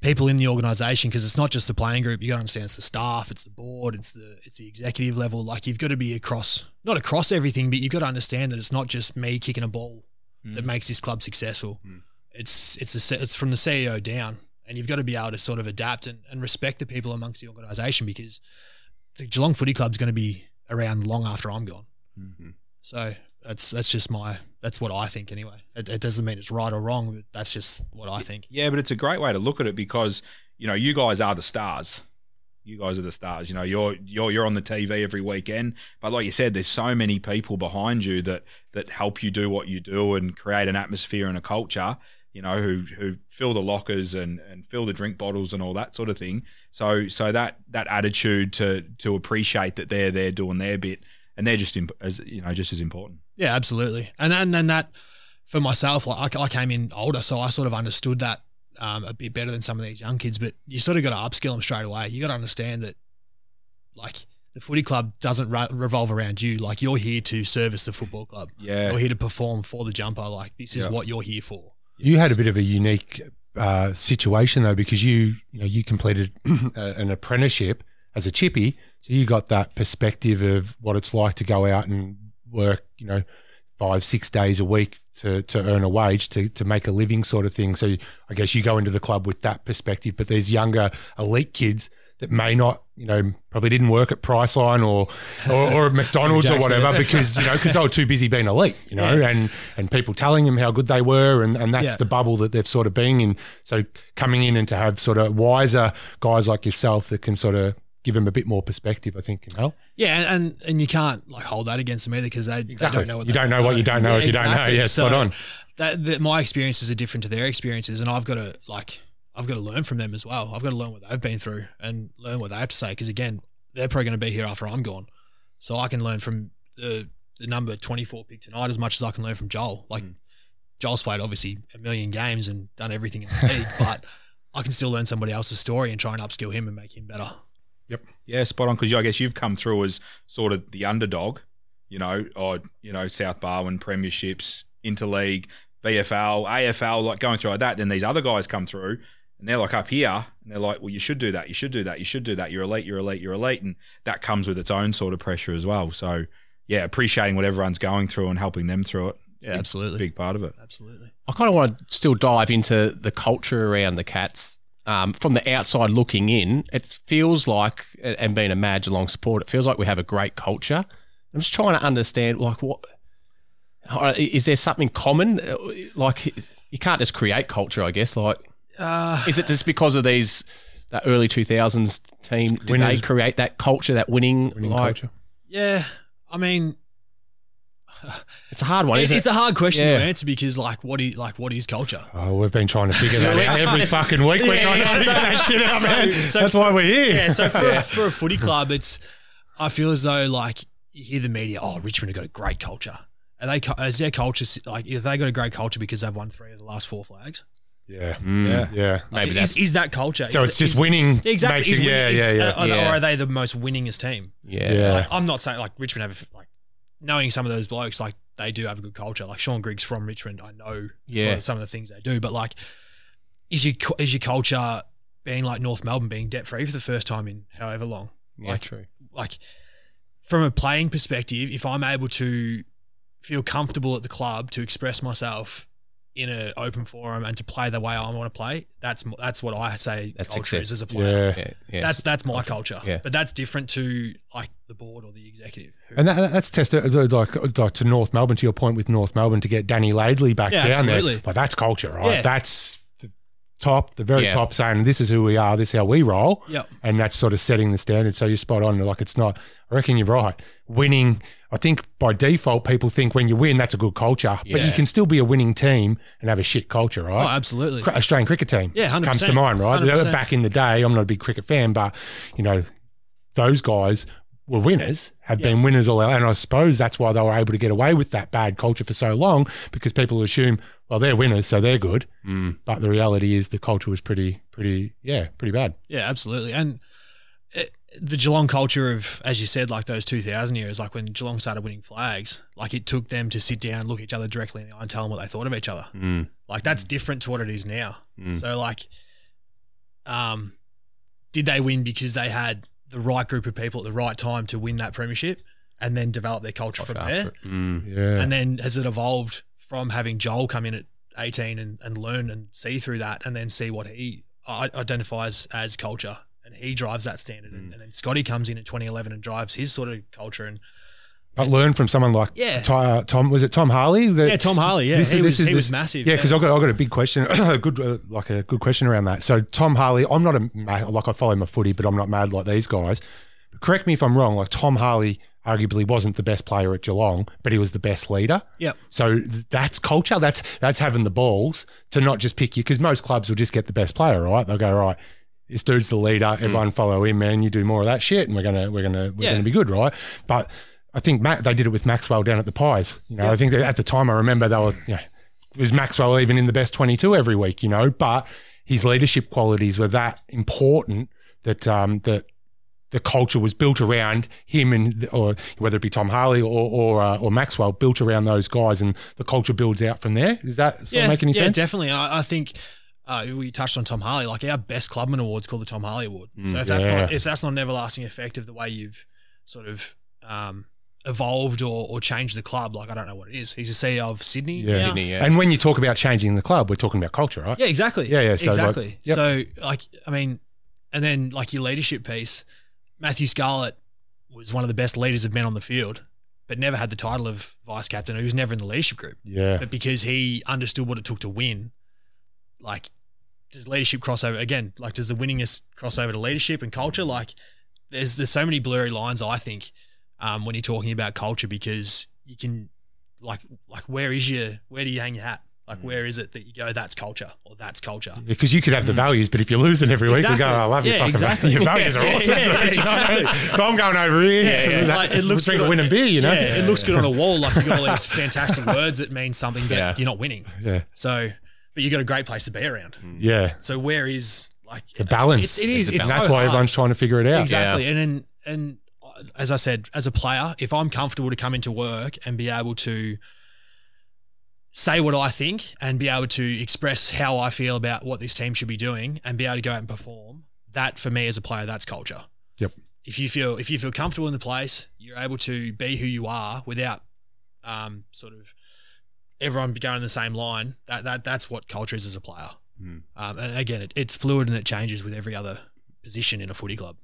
people in the organisation because it's not just the playing group. You got to understand it's the staff, it's the board, it's the it's the executive level. Like you've got to be across not across everything, but you've got to understand that it's not just me kicking a ball mm. that makes this club successful. Mm. It's it's a, it's from the CEO down, and you've got to be able to sort of adapt and, and respect the people amongst the organisation because the Geelong Footy Club's going to be around long after I'm gone. Mm-hmm. So that's that's just my that's what I think anyway. It, it doesn't mean it's right or wrong, but that's just what I think. Yeah, but it's a great way to look at it because you know you guys are the stars. You guys are the stars. You know you're you're you're on the TV every weekend. But like you said, there's so many people behind you that that help you do what you do and create an atmosphere and a culture. You know who who fill the lockers and and fill the drink bottles and all that sort of thing. So so that that attitude to to appreciate that they're there doing their bit and they're just imp- as you know just as important. Yeah, absolutely. And then then that for myself, like I, I came in older, so I sort of understood that um, a bit better than some of these young kids. But you sort of got to upskill them straight away. You got to understand that, like the footy club doesn't re- revolve around you. Like you're here to service the football club. Yeah. You're here to perform for the jumper. Like this is Yeah. what you're here for. You had a bit of a unique uh, situation though, because you you know you completed *clears throat* an apprenticeship as a chippy, so you got that perspective of what it's like to go out and work, you know, five six days a week to to earn a wage to to make a living, sort of thing. So I guess you go into the club with that perspective, but there's younger elite kids that may not, you know, probably didn't work at Priceline or or, or *laughs* McDonald's or whatever because you know because they were too busy being elite, you know, and and people telling them how good they were, and and that's Yeah. the bubble that they've sort of been in. So coming in and to have sort of wiser guys like yourself that can sort of give them a bit more perspective, I think can help. Yeah, and and, you can't like hold that against them either because they, they Exactly. don't know what You don't know what you don't know if you don't know. Yeah, spot on. That, that my experiences are different to their experiences, and I've got to like I've got to learn from them as well. I've got to learn what they've been through and learn what they have to say because again, they're probably going to be here after I'm gone, so I can learn from the the number 24 pick tonight as much as I can learn from Joel. Like mm. Joel's played obviously a million games and done everything in the league, *laughs* but I can still learn somebody else's story and try and upskill him and make him better. Yeah, spot on. Because I guess you've come through as sort of the underdog, you know, or you know South Barwon premierships, interleague, VFL, AFL, like going through like that. Then these other guys come through, and they're like up here, and they're like, well, you should do that, you should do that, you should do that. You're elite, you're elite, you're elite, and that comes with its own sort of pressure as well. So yeah, appreciating what everyone's going through and helping them through it. Yeah, absolutely. big part of it. Absolutely. I kind of want to still dive into the culture around the Cats. Um, from the outside looking in, it feels like, and being a Mad Geelong support, it feels like we have a great culture. I'm just trying to understand, like, what uh, there something common? Uh, Like, you can't just create culture, I guess. Like, Uh, is it just because of these that early 2000s team? Did Winners. they create that culture, that winning, Winning like, culture. yeah, I mean, *laughs* It's a hard one, isn't it's it? a hard question Yeah. to answer because, like, what is like what is culture? Oh, we've been trying to figure that *laughs* out every fucking week. We're trying to figure that shit out, *laughs* man. So- so That's why we're here. Yeah, so for, for a footy club, it's I feel as though like you hear the media, oh, Richmond have got a great culture. Are they cu- is their culture s- like have they got a great culture because they've won three of the last four flags? Yeah. Mm. Yeah. Yeah. Maybe Like, that's is, is that culture? So Is- it's just is- winning. exactly. makes you- winning- yeah, is- yeah, yeah. uh, Yeah. Or are they the most winningest team? yeah. Yeah. Like, I'm not saying like Richmond have like knowing some of those blokes like they do have a good culture. Like Sean Griggs from Richmond, I know Yeah. some of the things they do. But like, is your is your culture being like North Melbourne being debt free for the first time in however long? Yeah, Like- true. Like from a playing perspective, if I'm able to feel comfortable at the club to express myself in an open forum and to play the way I want to play, that's that's what I say That's culture success. is as a player. Yeah. Yeah, yeah. That's that's my culture. Yeah. But that's different to like the board or the executive. And that, that's tested uh, uh, like, uh, like to North Melbourne. To your point with North Melbourne, to get Danny Laidley back Yeah, down absolutely. there, but that's culture, right? Yeah. That's the top, the very Yeah. top, saying this is who we are, this is how we roll, Yep. and that's sort of setting the standard. So you're spot on. Like it's not. I reckon you're right. Winning. I think by default, people think when you win, that's a good culture, but you can still be a winning team and have a shit culture, right? Oh, absolutely. Australian cricket team. Yeah, 100%. comes to mind, right? 100%. Back in the day, I'm not a big cricket fan, but you know, those guys were winners, have been winners all out, and I suppose that's why they were able to get away with that bad culture for so long because people assume, well, they're winners, so they're good. Mm. But the reality is, the culture was pretty, pretty, yeah, pretty bad. Yeah, absolutely. And it, the Geelong culture of, as you said, like those 2000 years, like when Geelong started winning flags, like it took them to sit down, look each other directly in the eye and tell them what they thought of each other. Mm. Like that's different to what it is now. Mm. So like, um, did they win because they had the right group of people at the right time to win that premiership and then develop their culture from there? Mm. Yeah, And then has it evolved from having Joel come in at 18 and, and learn and see through that and then see what he identifies as culture and he drives that standard. Mm. And, and then Scotty comes in in 2011 and drives his sort of culture. And but learn from someone like Yeah. Ty, Tom. Was it Tom Harley? The- yeah, Tom Harley, yeah, This- he, this was, is- he this- was massive. Yeah, because I got I got a big question, *coughs* a good uh, like a good question around that. So Tom Harley, I'm not a like I follow my footy, but I'm not mad like these guys. Correct me if I'm wrong. Like Tom Harley, arguably wasn't the best player at Geelong, but he was the best leader. Yep. So that's culture. That's that's having the balls to not just pick you because most clubs will just get the best player, right? They'll go right. This dude's the leader. Everyone follow him, man. You do more of that shit, and we're gonna we're gonna we're Yeah. gonna be good, right? But I think Matt, they did it with Maxwell down at the Pies. You know, I think that at the time I remember they were, you know, was Maxwell even in the best 22 every week, you know, but his leadership qualities were that important that, um, that the culture was built around him and, or whether it be Tom Harley or, or, uh, or Maxwell built around those guys and the culture builds out from there. Does that sort yeah, of make any yeah, sense? Yeah, definitely. I, I think uh, we touched on Tom Harley. Like our best clubman award's called the Tom Harley Award. so if that's Mm, yeah. not if that's not an everlasting effect of the way you've sort of um, evolved or, or changed the club, like I don't know what it is. He's the CEO of Sydney. Yeah. Sydney, yeah. And when you talk about changing the club, we're talking about culture, right? Yeah, exactly. Yeah, yeah, so, like, exactly. yep. So, like, I mean, and then like your leadership piece, Matthew Scarlett was one of the best leaders of men on the field, but never had the title of vice captain. He was never in the leadership group, Yeah. but because he understood what it took to win, like, does leadership crossover again? Like, does the winningest cross over to leadership and culture? Like, there's there's so many blurry lines. I think um, when you're talking about culture because you can, like, like where is your where do you hang your hat? Like, Mm. where is it that you go? That's culture, or that's culture. Because you could have the values, but if you're losing every week, we go, Mm. Exactly. I love you Yeah, fucking exactly. Your values are awesome. yeah, *laughs* Do you know what I mean? exactly. But I'm going over here. Yeah, to yeah. that- Like, it looks drink good a winning beer, you know? Yeah, it looks good on a wall. Like you got all these *laughs* fantastic words that mean something, but Yeah. you're not winning. Yeah. So, but you got a great place to be around. Yeah. So where is like It's a balance. It's, it is. It's a It's, and that's so why hard. everyone's trying to figure it out. exactly. And then and as I said, as a player, if I'm comfortable to come into work and be able to say what I think and be able to express how I feel about what this team should be doing and be able to go out and perform, that for me as a player, that's culture. Yep. If you feel if you feel comfortable in the place, you're able to be who you are without um, sort of everyone going in the same line. That that that's what culture is as a player. Mm. Um, and again, it, it's fluid and it changes with every other position in a footy club.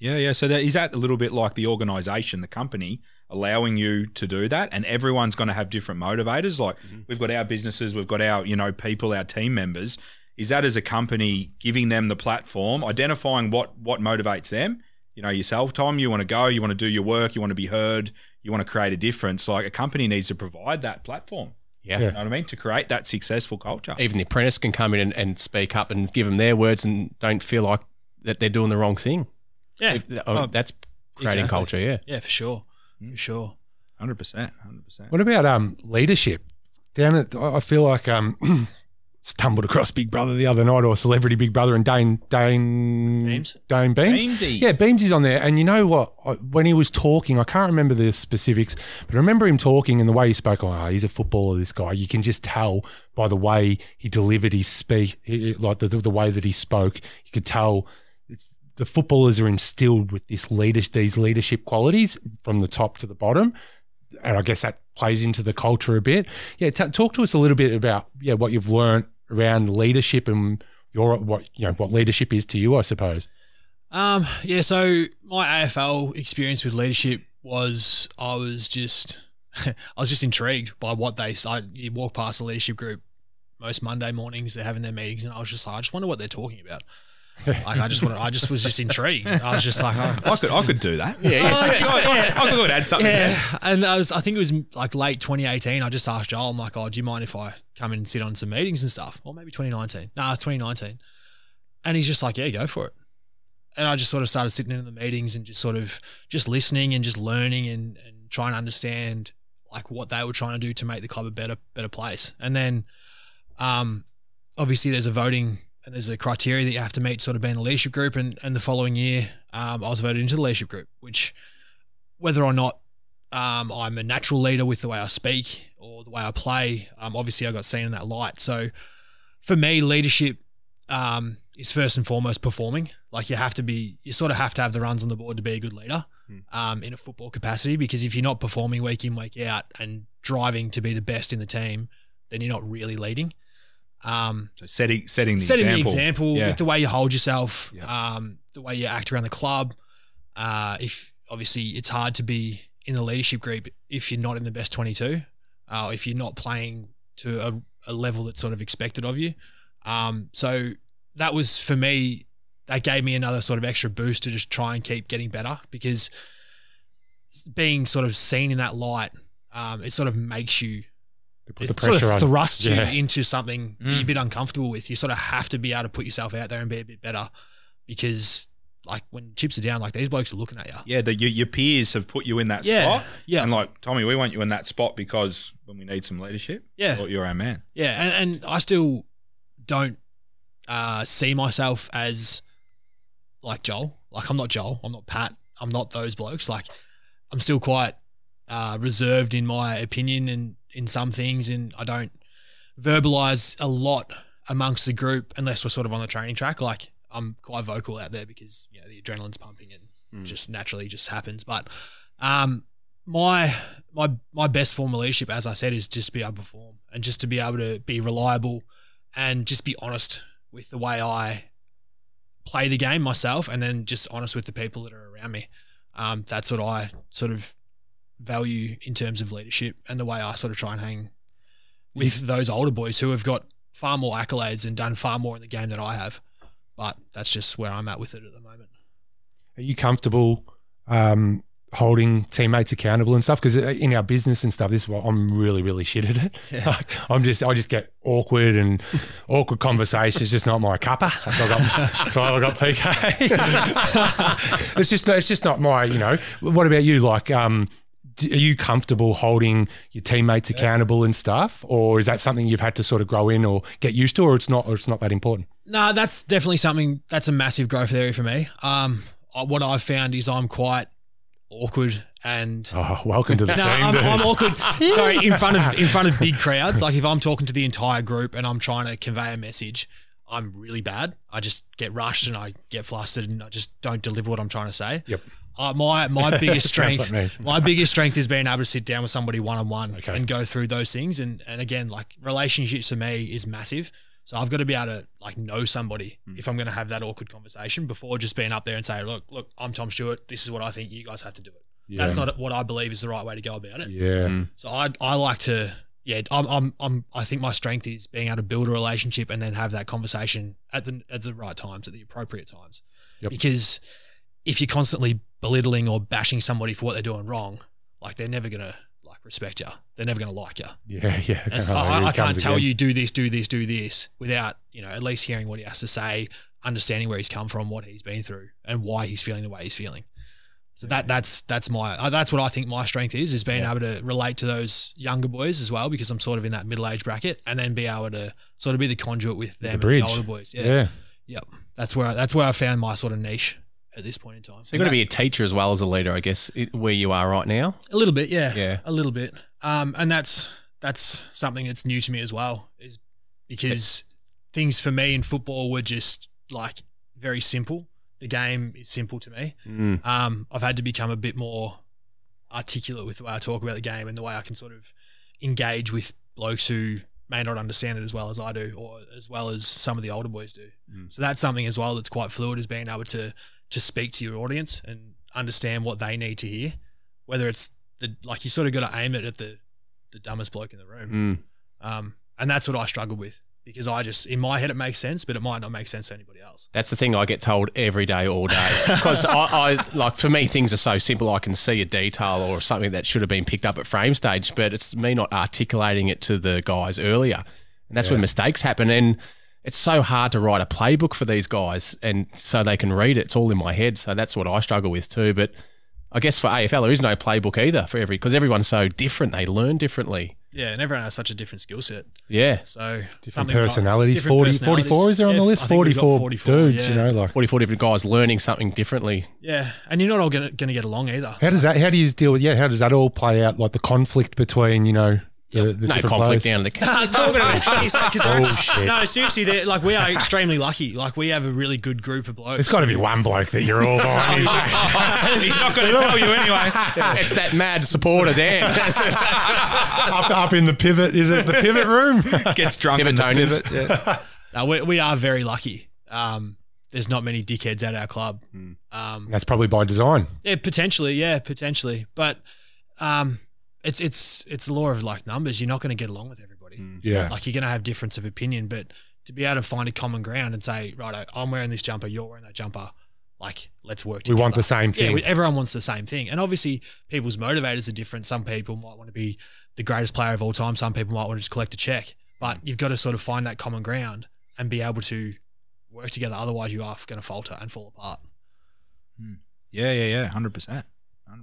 Yeah, yeah. So that, is that a little bit like the organisation, the company, allowing you to do that, and everyone's going to have different motivators. Like we've got our businesses, we've got our you know people, our team members. Is that as a company giving them the platform, identifying what what motivates them? You know, yourself, Tom. You want to go, you want to do your work, you want to be heard, you want to create a difference. Like a company needs to provide that platform. Yeah. You know what I mean? To create that successful culture. Even the apprentice can come in and, and speak up and give them their words and don't feel like that they're doing the wrong thing. Yeah, If- Oh, that's creating exactly. culture, yeah. yeah, for sure. for sure. Hundred percent, hundred percent. What about um leadership? Down at I I feel like um *clears throat* stumbled across Big Brother the other night or Celebrity Big Brother and Dane Dayne Beams? Dayne Beams. Beamsy. Yeah, Beamsy's on there. And you know what? I- When he was talking, I can't remember the specifics, but I remember him talking and the way he spoke. Oh, he's a footballer, this guy. You can just tell by the way he delivered his speech, like the, the way that he spoke. You could tell the footballers are instilled with this leadership, these leadership qualities from the top to the bottom. And I guess that plays into the culture a bit. Yeah, t- talk to us a little bit about yeah what you've learned around leadership and your what you know what leadership is to you, I suppose. Um, yeah, so my AFL experience with leadership was I was just *laughs* I was just intrigued by what they I, you walk past the leadership group most Monday mornings they're having their meetings and I was just like I just wonder what they're talking about. Like I just wanted, I just was just intrigued. I was just like oh, I could, I could do that. Yeah, yeah. I, I, I could add something. there. yeah, and I was I think it was like late 2018. I just asked Joel, I'm like, oh, do you mind if I come and sit on some meetings and stuff? Or maybe 2019. No, it's 2019. And he's just like, yeah, go for it. And I just sort of started sitting in the meetings and just sort of just listening and just learning and, and trying to understand like what they were trying to do to make the club a better better place. And then um obviously there's a voting and there's a criteria that you have to meet sort of being a leadership group and, and the following year um, I was voted into the leadership group, which whether or not um, I'm a natural leader with the way I speak or the way I play, um, obviously I got seen in that light. So for me, leadership um, is first and foremost performing. Like you have to be, you sort of have to have the runs on the board to be a good leader um, in a football capacity. Because if you're not performing week in week out and driving to be the best in the team, then you're not really leading. Um, So setting, setting the setting example. the example Yeah. with the way you hold yourself, um, the way you act around the club. Uh, if obviously it's hard to be in the leadership group if you're not in the best 22, uh, if you're not playing to a, a level that's sort of expected of you. Um, so that was for me. That gave me another sort of extra boost to just try and keep getting better because being sort of seen in that light, um, it sort of makes you To put the it sort pressure of on. thrusts Yeah. you into something that Mm. you're a bit uncomfortable with. You sort of have to be able to put yourself out there and be a bit better because, like, when chips are down, like these blokes are looking at you. Yeah, the, your, your peers have put you in that Yeah, spot. yeah. And like, Tommy, we want you in that spot because when we need some leadership, Yeah. you're our man. Yeah, and, and I still don't uh, see myself as like Joel. Like I'm not Joel. I'm not Pat. I'm not those blokes. Like I'm still quite uh, reserved in my opinion and in some things, and I don't verbalize a lot amongst the group unless we're sort of on the training track. Like I'm quite vocal out there because you know the adrenaline's pumping and just naturally just happens. But um, my my my best form of leadership, as I said, is just to be able to perform and just to be able to be reliable and just be honest with the way I play the game myself, and then just honest with the people that are around me. Um, that's what I sort of value in terms of leadership and the way I sort of try and hang with those older boys who have got far more accolades and done far more in the game than I have. But that's just where I'm at with it at the moment. Are you comfortable um, holding teammates accountable and stuff? Because in our business and stuff, this is what I'm really, really shit at it. *laughs* Like, I'm just, I just get awkward and *laughs* awkward conversations. It's just not my cuppa. That's why I got, that's why I got PK. *laughs* it's just, it's just not my. You know. What about you? Like, um, are you comfortable holding your teammates accountable and stuff, or is that something you've had to sort of grow in or get used to, or it's not, or it's not that important? No, that's definitely something that's a massive growth area for me. Um, what I've found is I'm quite awkward and Oh, welcome to the *laughs* no, team. I'm. I'm awkward. Sorry, in front of in front of big crowds. Like if I'm talking to the entire group and I'm trying to convey a message, I'm really bad. I just get rushed and I get flustered and I just don't deliver what I'm trying to say. Yep. Uh, my my *laughs* biggest strength, like my biggest strength is being able to sit down with somebody one on one and go through those things. And and again, like relationships for me is massive. So I've got to be able to like know somebody Hmm. if I'm going to have that awkward conversation before just being up there and say, look, look, I'm Tom Stewart. This is what I think. You guys have to do it. That's not what I believe is the right way to go about it. yeah. So I I like to yeah I'm I'm I'm I think my strength is being able to build a relationship and then have that conversation at the at the right times at the appropriate times. Yep. Because if you're constantly belittling or bashing somebody for what they're doing wrong, like they're never gonna like respect you. They're never gonna like you. Yeah, *laughs* yeah. And so Oh, I, I can't tell again. you do this, do this, do this without you know at least hearing what he has to say, understanding where he's come from, what he's been through, and why he's feeling the way he's feeling. So that that's that's my uh, that's what I think my strength is is being able to relate to those younger boys as well because I'm sort of in that middle age bracket and then be able to sort of be the conduit with them and the older boys. Yeah. Yeah. Yep. That's where that's where I found my sort of niche at this point in time. So you've got to be a teacher as well as a leader, I guess, where you are right now. A little bit, yeah. Yeah. A little bit. Um, and that's that's something that's new to me as well, is because things for me in football were just like very simple. The game is simple to me. Mm. Um, I've had to become a bit more articulate with the way I talk about the game and the way I can sort of engage with blokes who may not understand it as well as I do, or as well as some of the older boys do. So that's something as well that's quite fluid, is being able to to speak to your audience and understand what they need to hear. Whether it's the like you sort of got to aim it at the the dumbest bloke in the room, Mm. um, and that's what I struggle with because I just in my head it makes sense, but it might not make sense to anybody else. That's the thing I get told every day, all day. *laughs* Because I, I like for me, things are so simple. I can see a detail or something that should have been picked up at frame stage, but it's me not articulating it to the guys earlier, and that's where mistakes happen. And it's so hard to write a playbook for these guys, and so they can read it. It's all in my head, so that's what I struggle with too. But I guess for AFL, there is no playbook either for every because everyone's so different. They learn differently. Yeah, and everyone has such a different skill set. Yeah, So Different something like- personalities. different 40, personalities. 44 is there on Yeah, the list? I think 44, 44, dudes, yeah. you know, like. forty-four different guys learning something differently. Yeah, and you're not all gonna, gonna get along either. How does that, how do you deal with, yeah, how does that all play out? Like the conflict between, you know, the, the No conflict players? down in the No, but it's funny, so- 'cause we're- Bullshit. No, seriously, like we are extremely lucky. Like we have a really good group of blokes. There's got to be one bloke that you're all *laughs* behind. He's not going to tell you anyway. *laughs* it's that mad supporter, Dan. *laughs* up, up in the pivot. Is it the pivot room? Gets drunk in the Pivotoners. pivot. Yeah. No, we, we are very lucky. Um, there's not many dickheads at our club. Hmm. Um, That's probably by design. yeah, potentially, yeah, potentially, but um, it's it's it's the law of like numbers. You're not going to get along with everybody. Mm. Yeah. Like you're going to have difference of opinion, but to be able to find a common ground and say, right, I'm wearing this jumper, you're wearing that jumper, like let's work together. We want the same Yeah, thing. we- everyone wants the same thing. And obviously, people's motivators are different. Some people might want to be the greatest player of all time. Some people might want to just collect a check. But you've got to sort of find that common ground and be able to work together. Otherwise, you are going to falter and fall apart. Hmm. Yeah, yeah, yeah, hundred percent.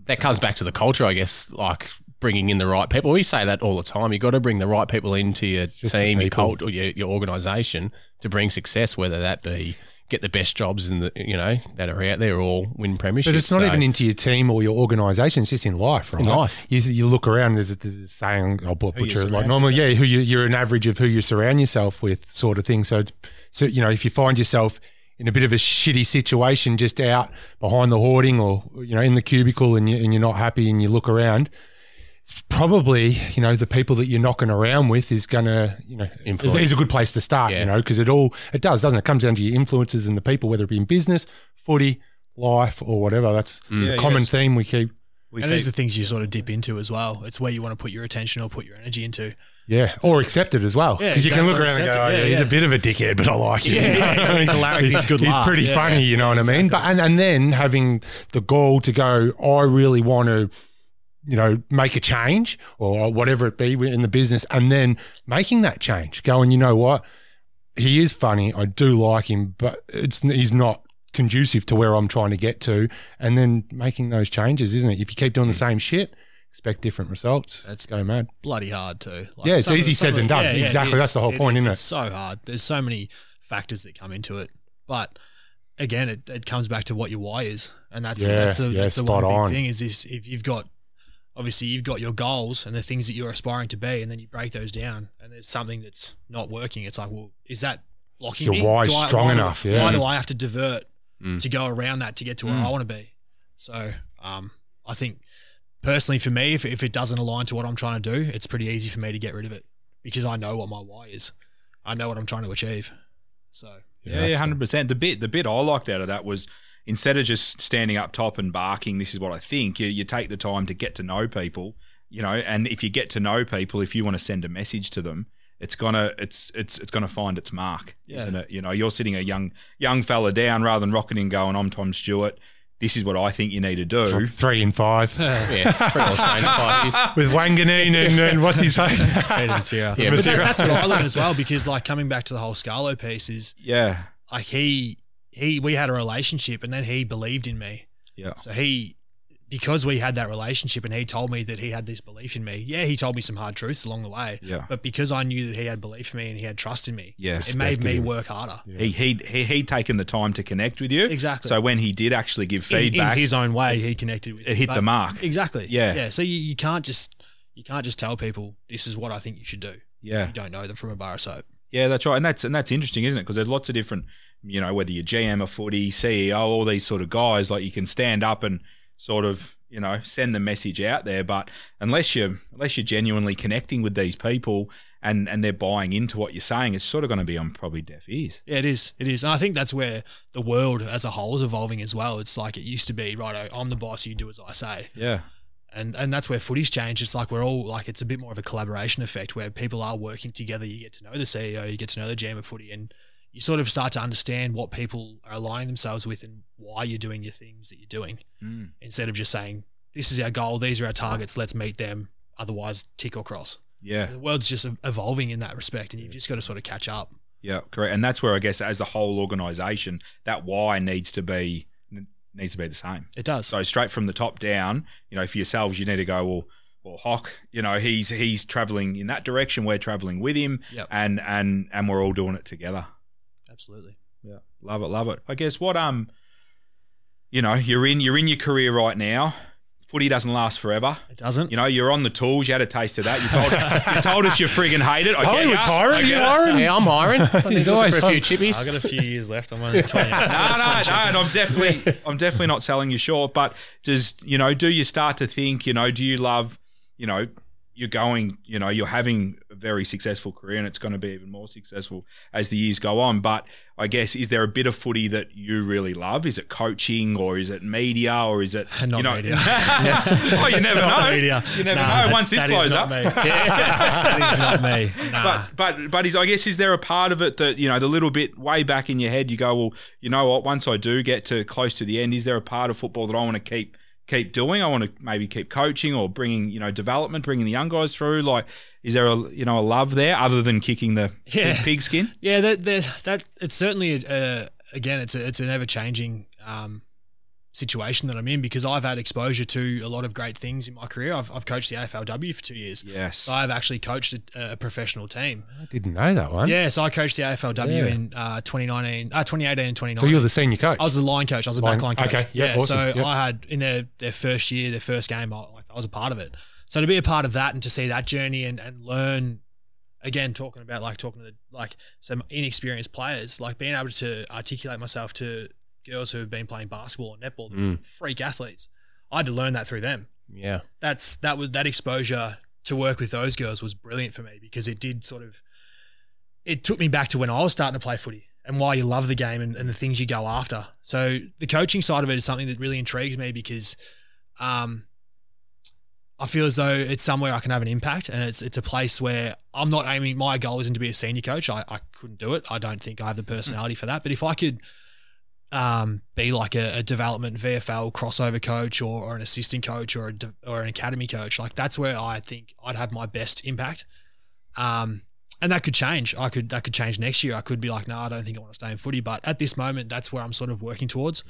that comes back to the culture, I guess, like bringing in the right people. We say that all the time. You've got to bring the right people into your team, your cult, or your, your organisation to bring success, whether that be get the best jobs in the you know that are out there or win premierships. But it's not So- even into your team or your organisation. It's just in life, right? In life. You, you look around. There's a, there's a saying. I'll butcher it. Like normally, yeah, who you, you're an average of who you surround yourself with, sort of thing. So it's so you know if you find yourself in a bit of a shitty situation, just out behind the hoarding or you know in the cubicle, and you and you're not happy, and you look around. It's Probably, you know, the people that you're knocking around with is gonna, you know, is, is a good place to start. Yeah. You know, because it all it does, doesn't it? It comes down to your influences and the people, whether it be in business, footy, life, or whatever. That's mm. Yeah, a common yes. theme we keep. We and keep- these are the things you sort of dip into as well. It's where you want to put your attention or put your energy into. Yeah, or accept it as well. Yeah, Because you can look exactly, around and go, oh, it. yeah, Yeah, he's a bit of a dickhead, but I like him. Yeah, yeah, *laughs* he's hilarious. He's good He's laugh. pretty Yeah, funny, yeah. you know what I mean? But and, and then having the gall to go, I really want to, you know, make a change or whatever it be in the business, and then making that change, going, you know what, he is funny. I do like him, but it's he's not conducive to where I'm trying to get to, and then making those changes, isn't it? If you keep doing the hmm. same shit. Expect different results. Let's go mad. bloody hard too. Like Yeah, it's easy said than done. it Exactly, is. that's the whole point, is. isn't it? It's so hard. There's so many factors that come into it, but again, it, it comes back to what your why is, and that's Yeah, that's the, yeah, that's the one big on. thing is this: if you've got obviously you've got your goals and the things that you're aspiring to be, and then you break those down, and there's something that's not working. It's like, well, is that blocking Your me? why Do I- strong why do- enough? Yeah. Why do I have to divert Mm. to go around that to get to where Mm. I want to be? So, um, I think personally for me, if, if it doesn't align to what I'm trying to do, it's pretty easy for me to get rid of it because I know what my why is. I know what I'm trying to achieve. So Yeah, yeah, hundred percent. The bit the bit I liked out of that was instead of just standing up top and barking, this is what I think. You you take the time to get to know people, you know, and if you get to know people, if you want to send a message to them, it's gonna it's it's it's gonna find its mark, Yeah. isn't it? You know, you're sitting a young young fella down rather than rocking in going, I'm Tom Stewart. This is what I think you need to do. Three and five Yeah, pretty well five *laughs* with Wanganeen and, and what's his face? *laughs* Yeah, but but that, that's what I learned as well because like coming back to the whole Scarlo piece is Yeah, like he he we had a relationship and then he believed in me. yeah, So he because we had that relationship and he told me that he had this belief in me. Yeah, he told me some hard truths along the way. Yeah. But because I knew that he had belief in me and he had trust in me, Yeah, it made me him. work harder. He he'd, he he'd taken the time to connect with you. Exactly. So when he did actually give In, in feedback, his own way, he connected with it hit the mark. Exactly. Yeah. Yeah. So you, you can't just you can't just tell people this is what I think you should do. Yeah. You don't know them from a bar of soap. Yeah, that's right, and that's and that's interesting, isn't it? Because there's lots of different, you know, whether you're GM, a footy, CEO, all these sort of guys, like you can stand up and sort of, you know, send the message out there, but unless you're unless you're genuinely connecting with these people and and they're buying into what you're saying, it's sort of going to be on probably deaf ears. Yeah, it is. It is. And I think that's where the world as a whole is evolving as well. It's like it used to be, right, I'm the boss, you do as I say. Yeah, And and that's where footy's changed. It's like we're all like it's a bit more of a collaboration effect where people are working together. You get to know the CEO, you get to know the GM of footy, and you sort of start to understand what people are aligning themselves with and why you're doing your things that you're doing. Mm. Instead of just saying, This is our goal, these are our targets, let's meet them. Otherwise tick or cross. yeah, The world's just evolving in that respect and you've just got to sort of catch up. yeah, correct. And that's where I guess as a whole organisation, that why needs to be needs to be the same. It does. So straight from the top down, you know, for yourselves, you need to go well. Well, Hock, you know, he's he's traveling in that direction. We're traveling with him, Yep. and and and we're all doing it together. Absolutely. Yeah, love it, love it. I guess what um, you know, you're in you're in your career right now. Footy doesn't last forever. It doesn't. You know, you're on the tools. You had a taste of that. You told you told us you friggin' hate it. I Oh, get he retiring, you get it. Yeah, I'm hiring. *laughs* He's always always for a few chippies. I've got a few years left. I'm only *laughs* 20. no, no, no, and I'm definitely, I'm definitely not selling you short. But does you know, do you start to think, you know, do you love, you know, you're going, you know, you're having a very successful career, and it's going to be even more successful as the years go on. But I guess, is there a bit of footy that you really love? Is it coaching, or is it media, or is it *laughs* Not you know? media. *laughs* oh, you never *laughs* know. media. You never Nah, know. that- Once this blows up, me. that is not me. Nah. but but but is I guess is there a part of it that you know the little bit way back in your head you go well you know what once I do get to close to the end is there a part of football that I want to keep keep doing. I want to maybe keep coaching or bringing you know development bringing the young guys through. Like is there a you know a love there other than kicking the Yeah. pigskin yeah, that, that that it's certainly a, a, again it's a, it's an ever changing um, situation that I'm in because I've had exposure to a lot of great things in my career. I've, I've coached the AFLW for two years. yes So I've actually coached a, a professional team. I didn't know that one. Yeah, so I coached the AFLW Yeah. in uh, 2019, uh, 2018 and 2019. So you're the senior coach. I was the line coach. I was the Line- back line coach. okay, yeah, awesome, So yep. I had in their, their first year, their first game, I, like I was a part of it. So to be a part of that and to see that journey and, and learn, again, talking about like talking to the, like some inexperienced players, like being able to articulate myself to girls who have been playing basketball or netball, Mm. freak athletes. I had to learn that through them. Yeah. That's that was that exposure to work with those girls was brilliant for me because it did sort of it took me back to when I was starting to play footy and why you love the game and, and the things you go after. So the coaching side of it is something that really intrigues me because um, I feel as though it's somewhere I can have an impact and it's it's a place where I'm not aiming my goal isn't to be a senior coach. I, I couldn't do it. I don't think I have the personality for that. But if I could um, be like a, a development VFL crossover coach or, or an assistant coach or a, de- or an academy coach, like that's where I think I'd have my best impact. Um, and that could change. I could that could change next year. I could be like, no, I don't think I want to stay in footy. But at this moment, that's where I'm sort of working towards.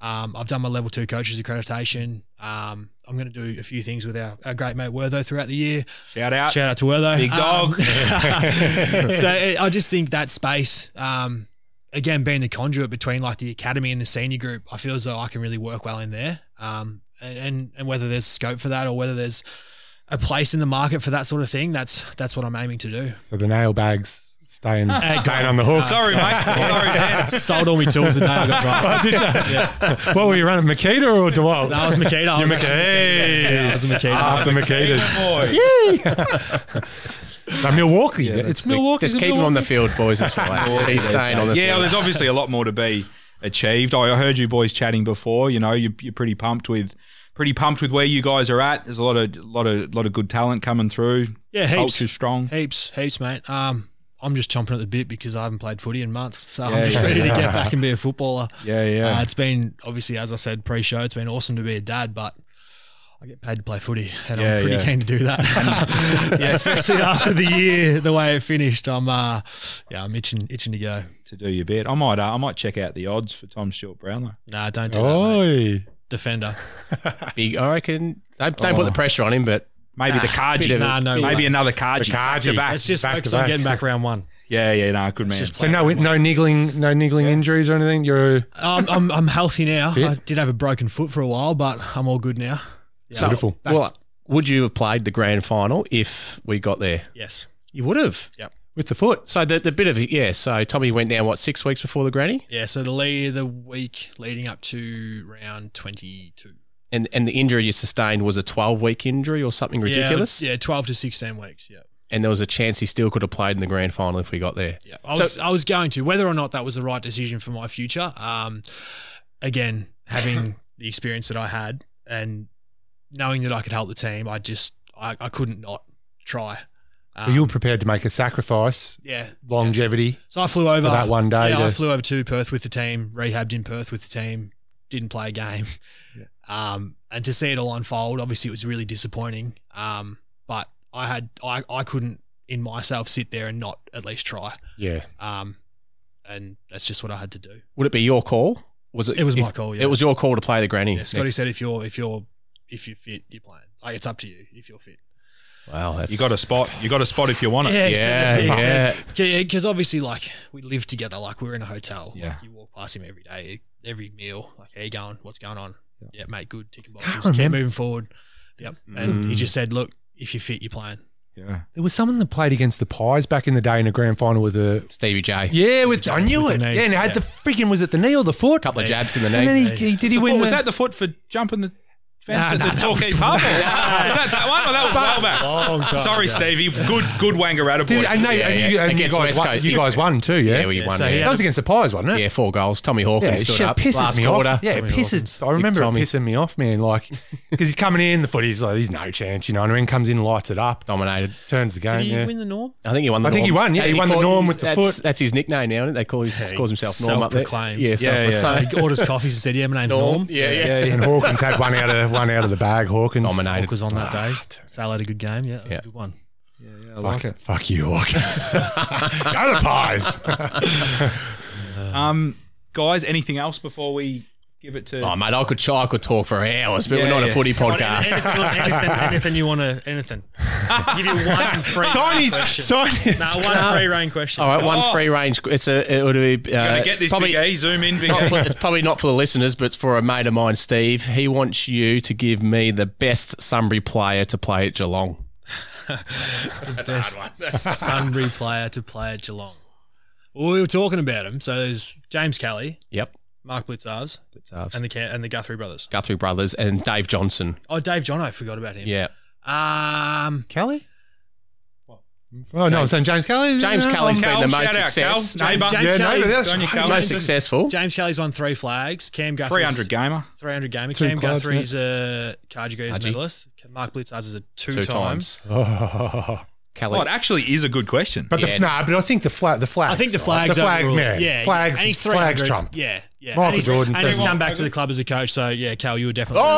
Um, I've done my level two coaches accreditation. Um, I'm going to do a few things with our, our great mate Wertho throughout the year. shout out Shout out to Wertho, Big dog. Um, *laughs* *laughs* so it, I just think that space, um, again, being the conduit between like the academy and the senior group, I feel as though I can really work well in there. Um, and, and and whether there's scope for that or whether there's a place in the market for that sort of thing, that's that's what I'm aiming to do. So the nail bags staying, *laughs* Hey, staying on the hook. sorry mate *laughs* sorry man Sold all my tools the day I got drafted. *laughs* Oh, What were you running, Makita or DeWalt? That was Makita. I You're was Makita. actually- Yeah, I was a Makita. After Makitas. boy No, Milwaukee. it's Milwaukee. Just keep him on the field, boys. That's right. *laughs* He's staying on the yeah, field. there's obviously a lot more to be achieved. I heard you boys chatting before. You know, you, you're pretty pumped with pretty pumped with where you guys are at. There's a lot of lot of lot of good talent coming through. Yeah, heaps. Culture's strong. Heaps, heaps, mate. Um, I'm just chomping at the bit because I haven't played footy in months, so Yeah, I'm just yeah, ready yeah. to get back and be a footballer. Yeah, yeah. Uh, it's been obviously, as I said pre-show, it's been awesome to be a dad, but I get paid to play footy, and Yeah, I'm pretty yeah. keen to do that. *laughs* yeah, especially after the year, the way it finished. I'm, uh, yeah, I'm itching, itching to go. to do your bit. I might uh, I might check out the odds for Tom Stewart Brownlow. Nah, don't do that. Mate. Defender. *laughs* Big. I reckon. Don't, don't put the pressure on him, but Maybe the bit Carji. of a- Nah, no Maybe way. another Carji. The Back to Carji. back. Let's just Back to focus on getting back round one. Yeah, yeah, no, good man. just So no, no niggling, no niggling injuries or anything. You're Um, I'm I'm healthy now. Fit? I did have a broken foot for a while, but I'm all good now. Yeah. So- Beautiful. Well, would you have played the grand final if we got there? Yes. You would have. Yep. With the foot. So the, the bit of it, yeah. So Tommy went down what six weeks before the granny, Yeah. So the lead, the week leading up to round 22. and and the injury you sustained was a twelve week injury or something ridiculous. Yeah, yeah, 12 to 16 weeks. Yeah. And there was a chance he still could have played in the grand final if we got there. Yeah, I So- was I was going to whether or not that was the right decision for my future. Um, again, having *laughs* the experience that I had and knowing that I could help the team, I just I, I couldn't not try. So you were prepared to make a sacrifice, yeah. longevity. So I flew over that one day Yeah, I flew over to Perth with the team, rehabbed in Perth with the team, didn't play a game. *laughs* Um, and to see it all unfold, obviously it was really disappointing. Um, but I had I, I couldn't in myself sit there and not at least try. Yeah. Um, and that's just what I had to do. Would it be your call? Was it? It was if- my call, yeah. It was your call to play the granny. Yeah, Scotty next- said if you're if you're if you're fit, you're playing. Like it's up to you if you're fit. Wow, that's You got a spot. You got a spot if you want it. Yeah, yeah. Because obviously, like we live together, like we're in a hotel. Yeah. Like, you walk past him every day, every meal. Like, how you going? What's going on? Yeah, mate, good. Ticking boxes. Keep remember. moving forward. Yep. Mm. And he just said, look, if you're fit, you're playing. Yeah. There was someone that played against the Pies back in the day in a grand final with a Stevie J. yeah, with I knew With it. Yeah, and it had Yeah. the freaking was it the knee or the foot? A couple of jabs in the knee. and then knee. he, he did he The win foot- the, was that the foot for jumping the fence ah, Nah, at nah, the that Torquay was- pub? Was that that one? Or that was Long Wellbacks? time Sorry, ago. Stevie. Good, good Wangaratta Did- boy. and, they, Yeah, and, yeah. you, and you, guys won, you guys won too, yeah. Yeah, we won. so he yeah. that was against the Pies, wasn't it? yeah, four goals. Tommy Hawkins Yeah, stood shit up pisses last me quarter. off. Yeah, Tommy pisses. Hawkins. I remember it Tommy. pissing me off, man. Like, *laughs* because he's coming in, the foot, he's like, he's no chance, you know what I mean? Comes in, lights it up, Dominated. turns the game. Did he yeah. win the norm? I think he won. The norm. I think he won, yeah, he won the Norm with the foot. That's his nickname now. They call his, Yeah, calls himself Norm up there. self-proclaimed. Yeah, Yeah, yeah. He orders coffees and said, yeah, my name's Norm. Yeah, yeah. And Hawkins had one out of one out of the bag. Hawkins Dominated. Hawk was on that day. Sal had a good game. Yeah, that was Yeah. a good one. I like it. Fuck you, Hawkins. *laughs* Go the Pies. *laughs* Um, guys, anything else before we give it to? Oh mate, I could I could talk for hours, but Yeah, we're not yeah. a footy Anything, podcast. anything, anything *laughs* you want to, anything. Give you one *laughs* free Sign reign his, question. sign his. No, one free rain question. All right, one Oh. free range. It's a it would be uh, Gonna get this probably big A. Zoom in, big not A. it's probably not for the listeners, but it's for a mate of mine, Steve. He wants you to give me the best Sunbury player to play at Geelong. The Best Sunbury player to play at Geelong. Well, we were talking about him. So there's James Kelly, Yep, Mark Blicavs, it's and the Ca- and the Guthrie brothers. Guthrie brothers and Dave Johnson. Oh, Dave John, I forgot about him. Yeah, Um, Kelly? Oh, no, I'm saying James Kelly. James Yeah, Kelly's been Cal, the most shout out, Cal. success, Neighbour. James Yeah, Kelly, no, that's Down your right. Cal. most successful. James Kelly's won three flags. Cam Guthrie 300 gamer. 300 gamer. Two Cam clubs, Guthrie's a Carji Goes Carji. medalist. Mark Blicavs is a two, Two times. times. Oh. *laughs* Kelly. Oh, it actually is a good question. But the Yeah. nah, but I think the flag, the flags. I think the right? flags, the flags, overrule. man. Yeah, flags, and he's flags 300. trump. Yeah, yeah. Michael and he's, Jordan and he's says- come back to the club as a coach. So yeah, Cal, you were definitely. *laughs*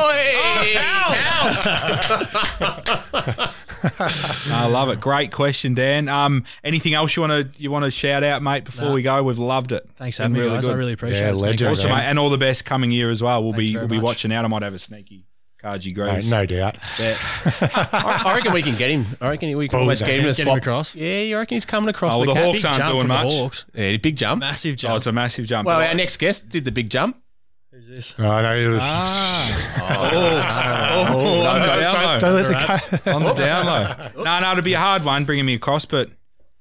I love it. Great question, Dan. Um, anything else you want to you want to shout out, mate? Before Nah. we go, we've loved it. Thanks for Been having me, guys. I good. really appreciate Yeah, it. It's been legend. great. Awesome, mate, and all the best coming year as well. We'll Thanks be very we'll be much. watching out. I might have a sneaky Carji No, Greeves. no doubt. bet. *laughs* I, I reckon we can get him. I reckon we can Oh, almost get him to Get him swap across? Yeah, you reckon he's coming across Oh, the, well, the cap? Hawks Big aren't jump doing much. Hawks. Yeah, big jump. Massive jump. Oh, it's a massive jump. Well, But- our next guest did the big jump. Who's this? Oh, no, oh, on the down don't low. let the cat. On the down low. *laughs* No, no, it'd be a hard one bringing me across, but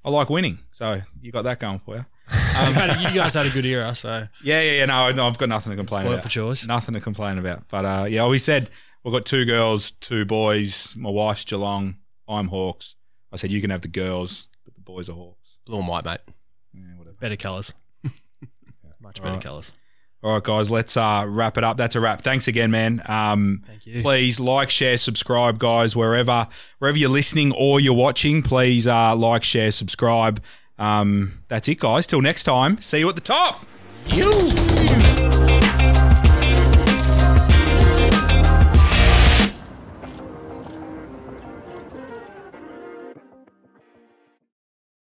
I like winning, so you got that going for you. *laughs* You you guys had a good era, so Yeah, yeah, yeah. No, no, I've got nothing to complain spoiled about. for choice. Nothing to complain about. But uh, yeah, we said we've got two girls, two boys. My wife's Geelong. I'm Hawks. I said you can have the girls, but the boys are Hawks. Blue and white, mate. Yeah, whatever. Better colours. *laughs* Much better Alright. colours. All right, guys, let's uh, wrap it up. That's a wrap. Thanks again, man. Um, Thank you. Please like, share, subscribe, guys. Wherever wherever you're listening or you're watching, please uh, like, share, subscribe. Um, that's it, guys. Till next time. See you at the top. You.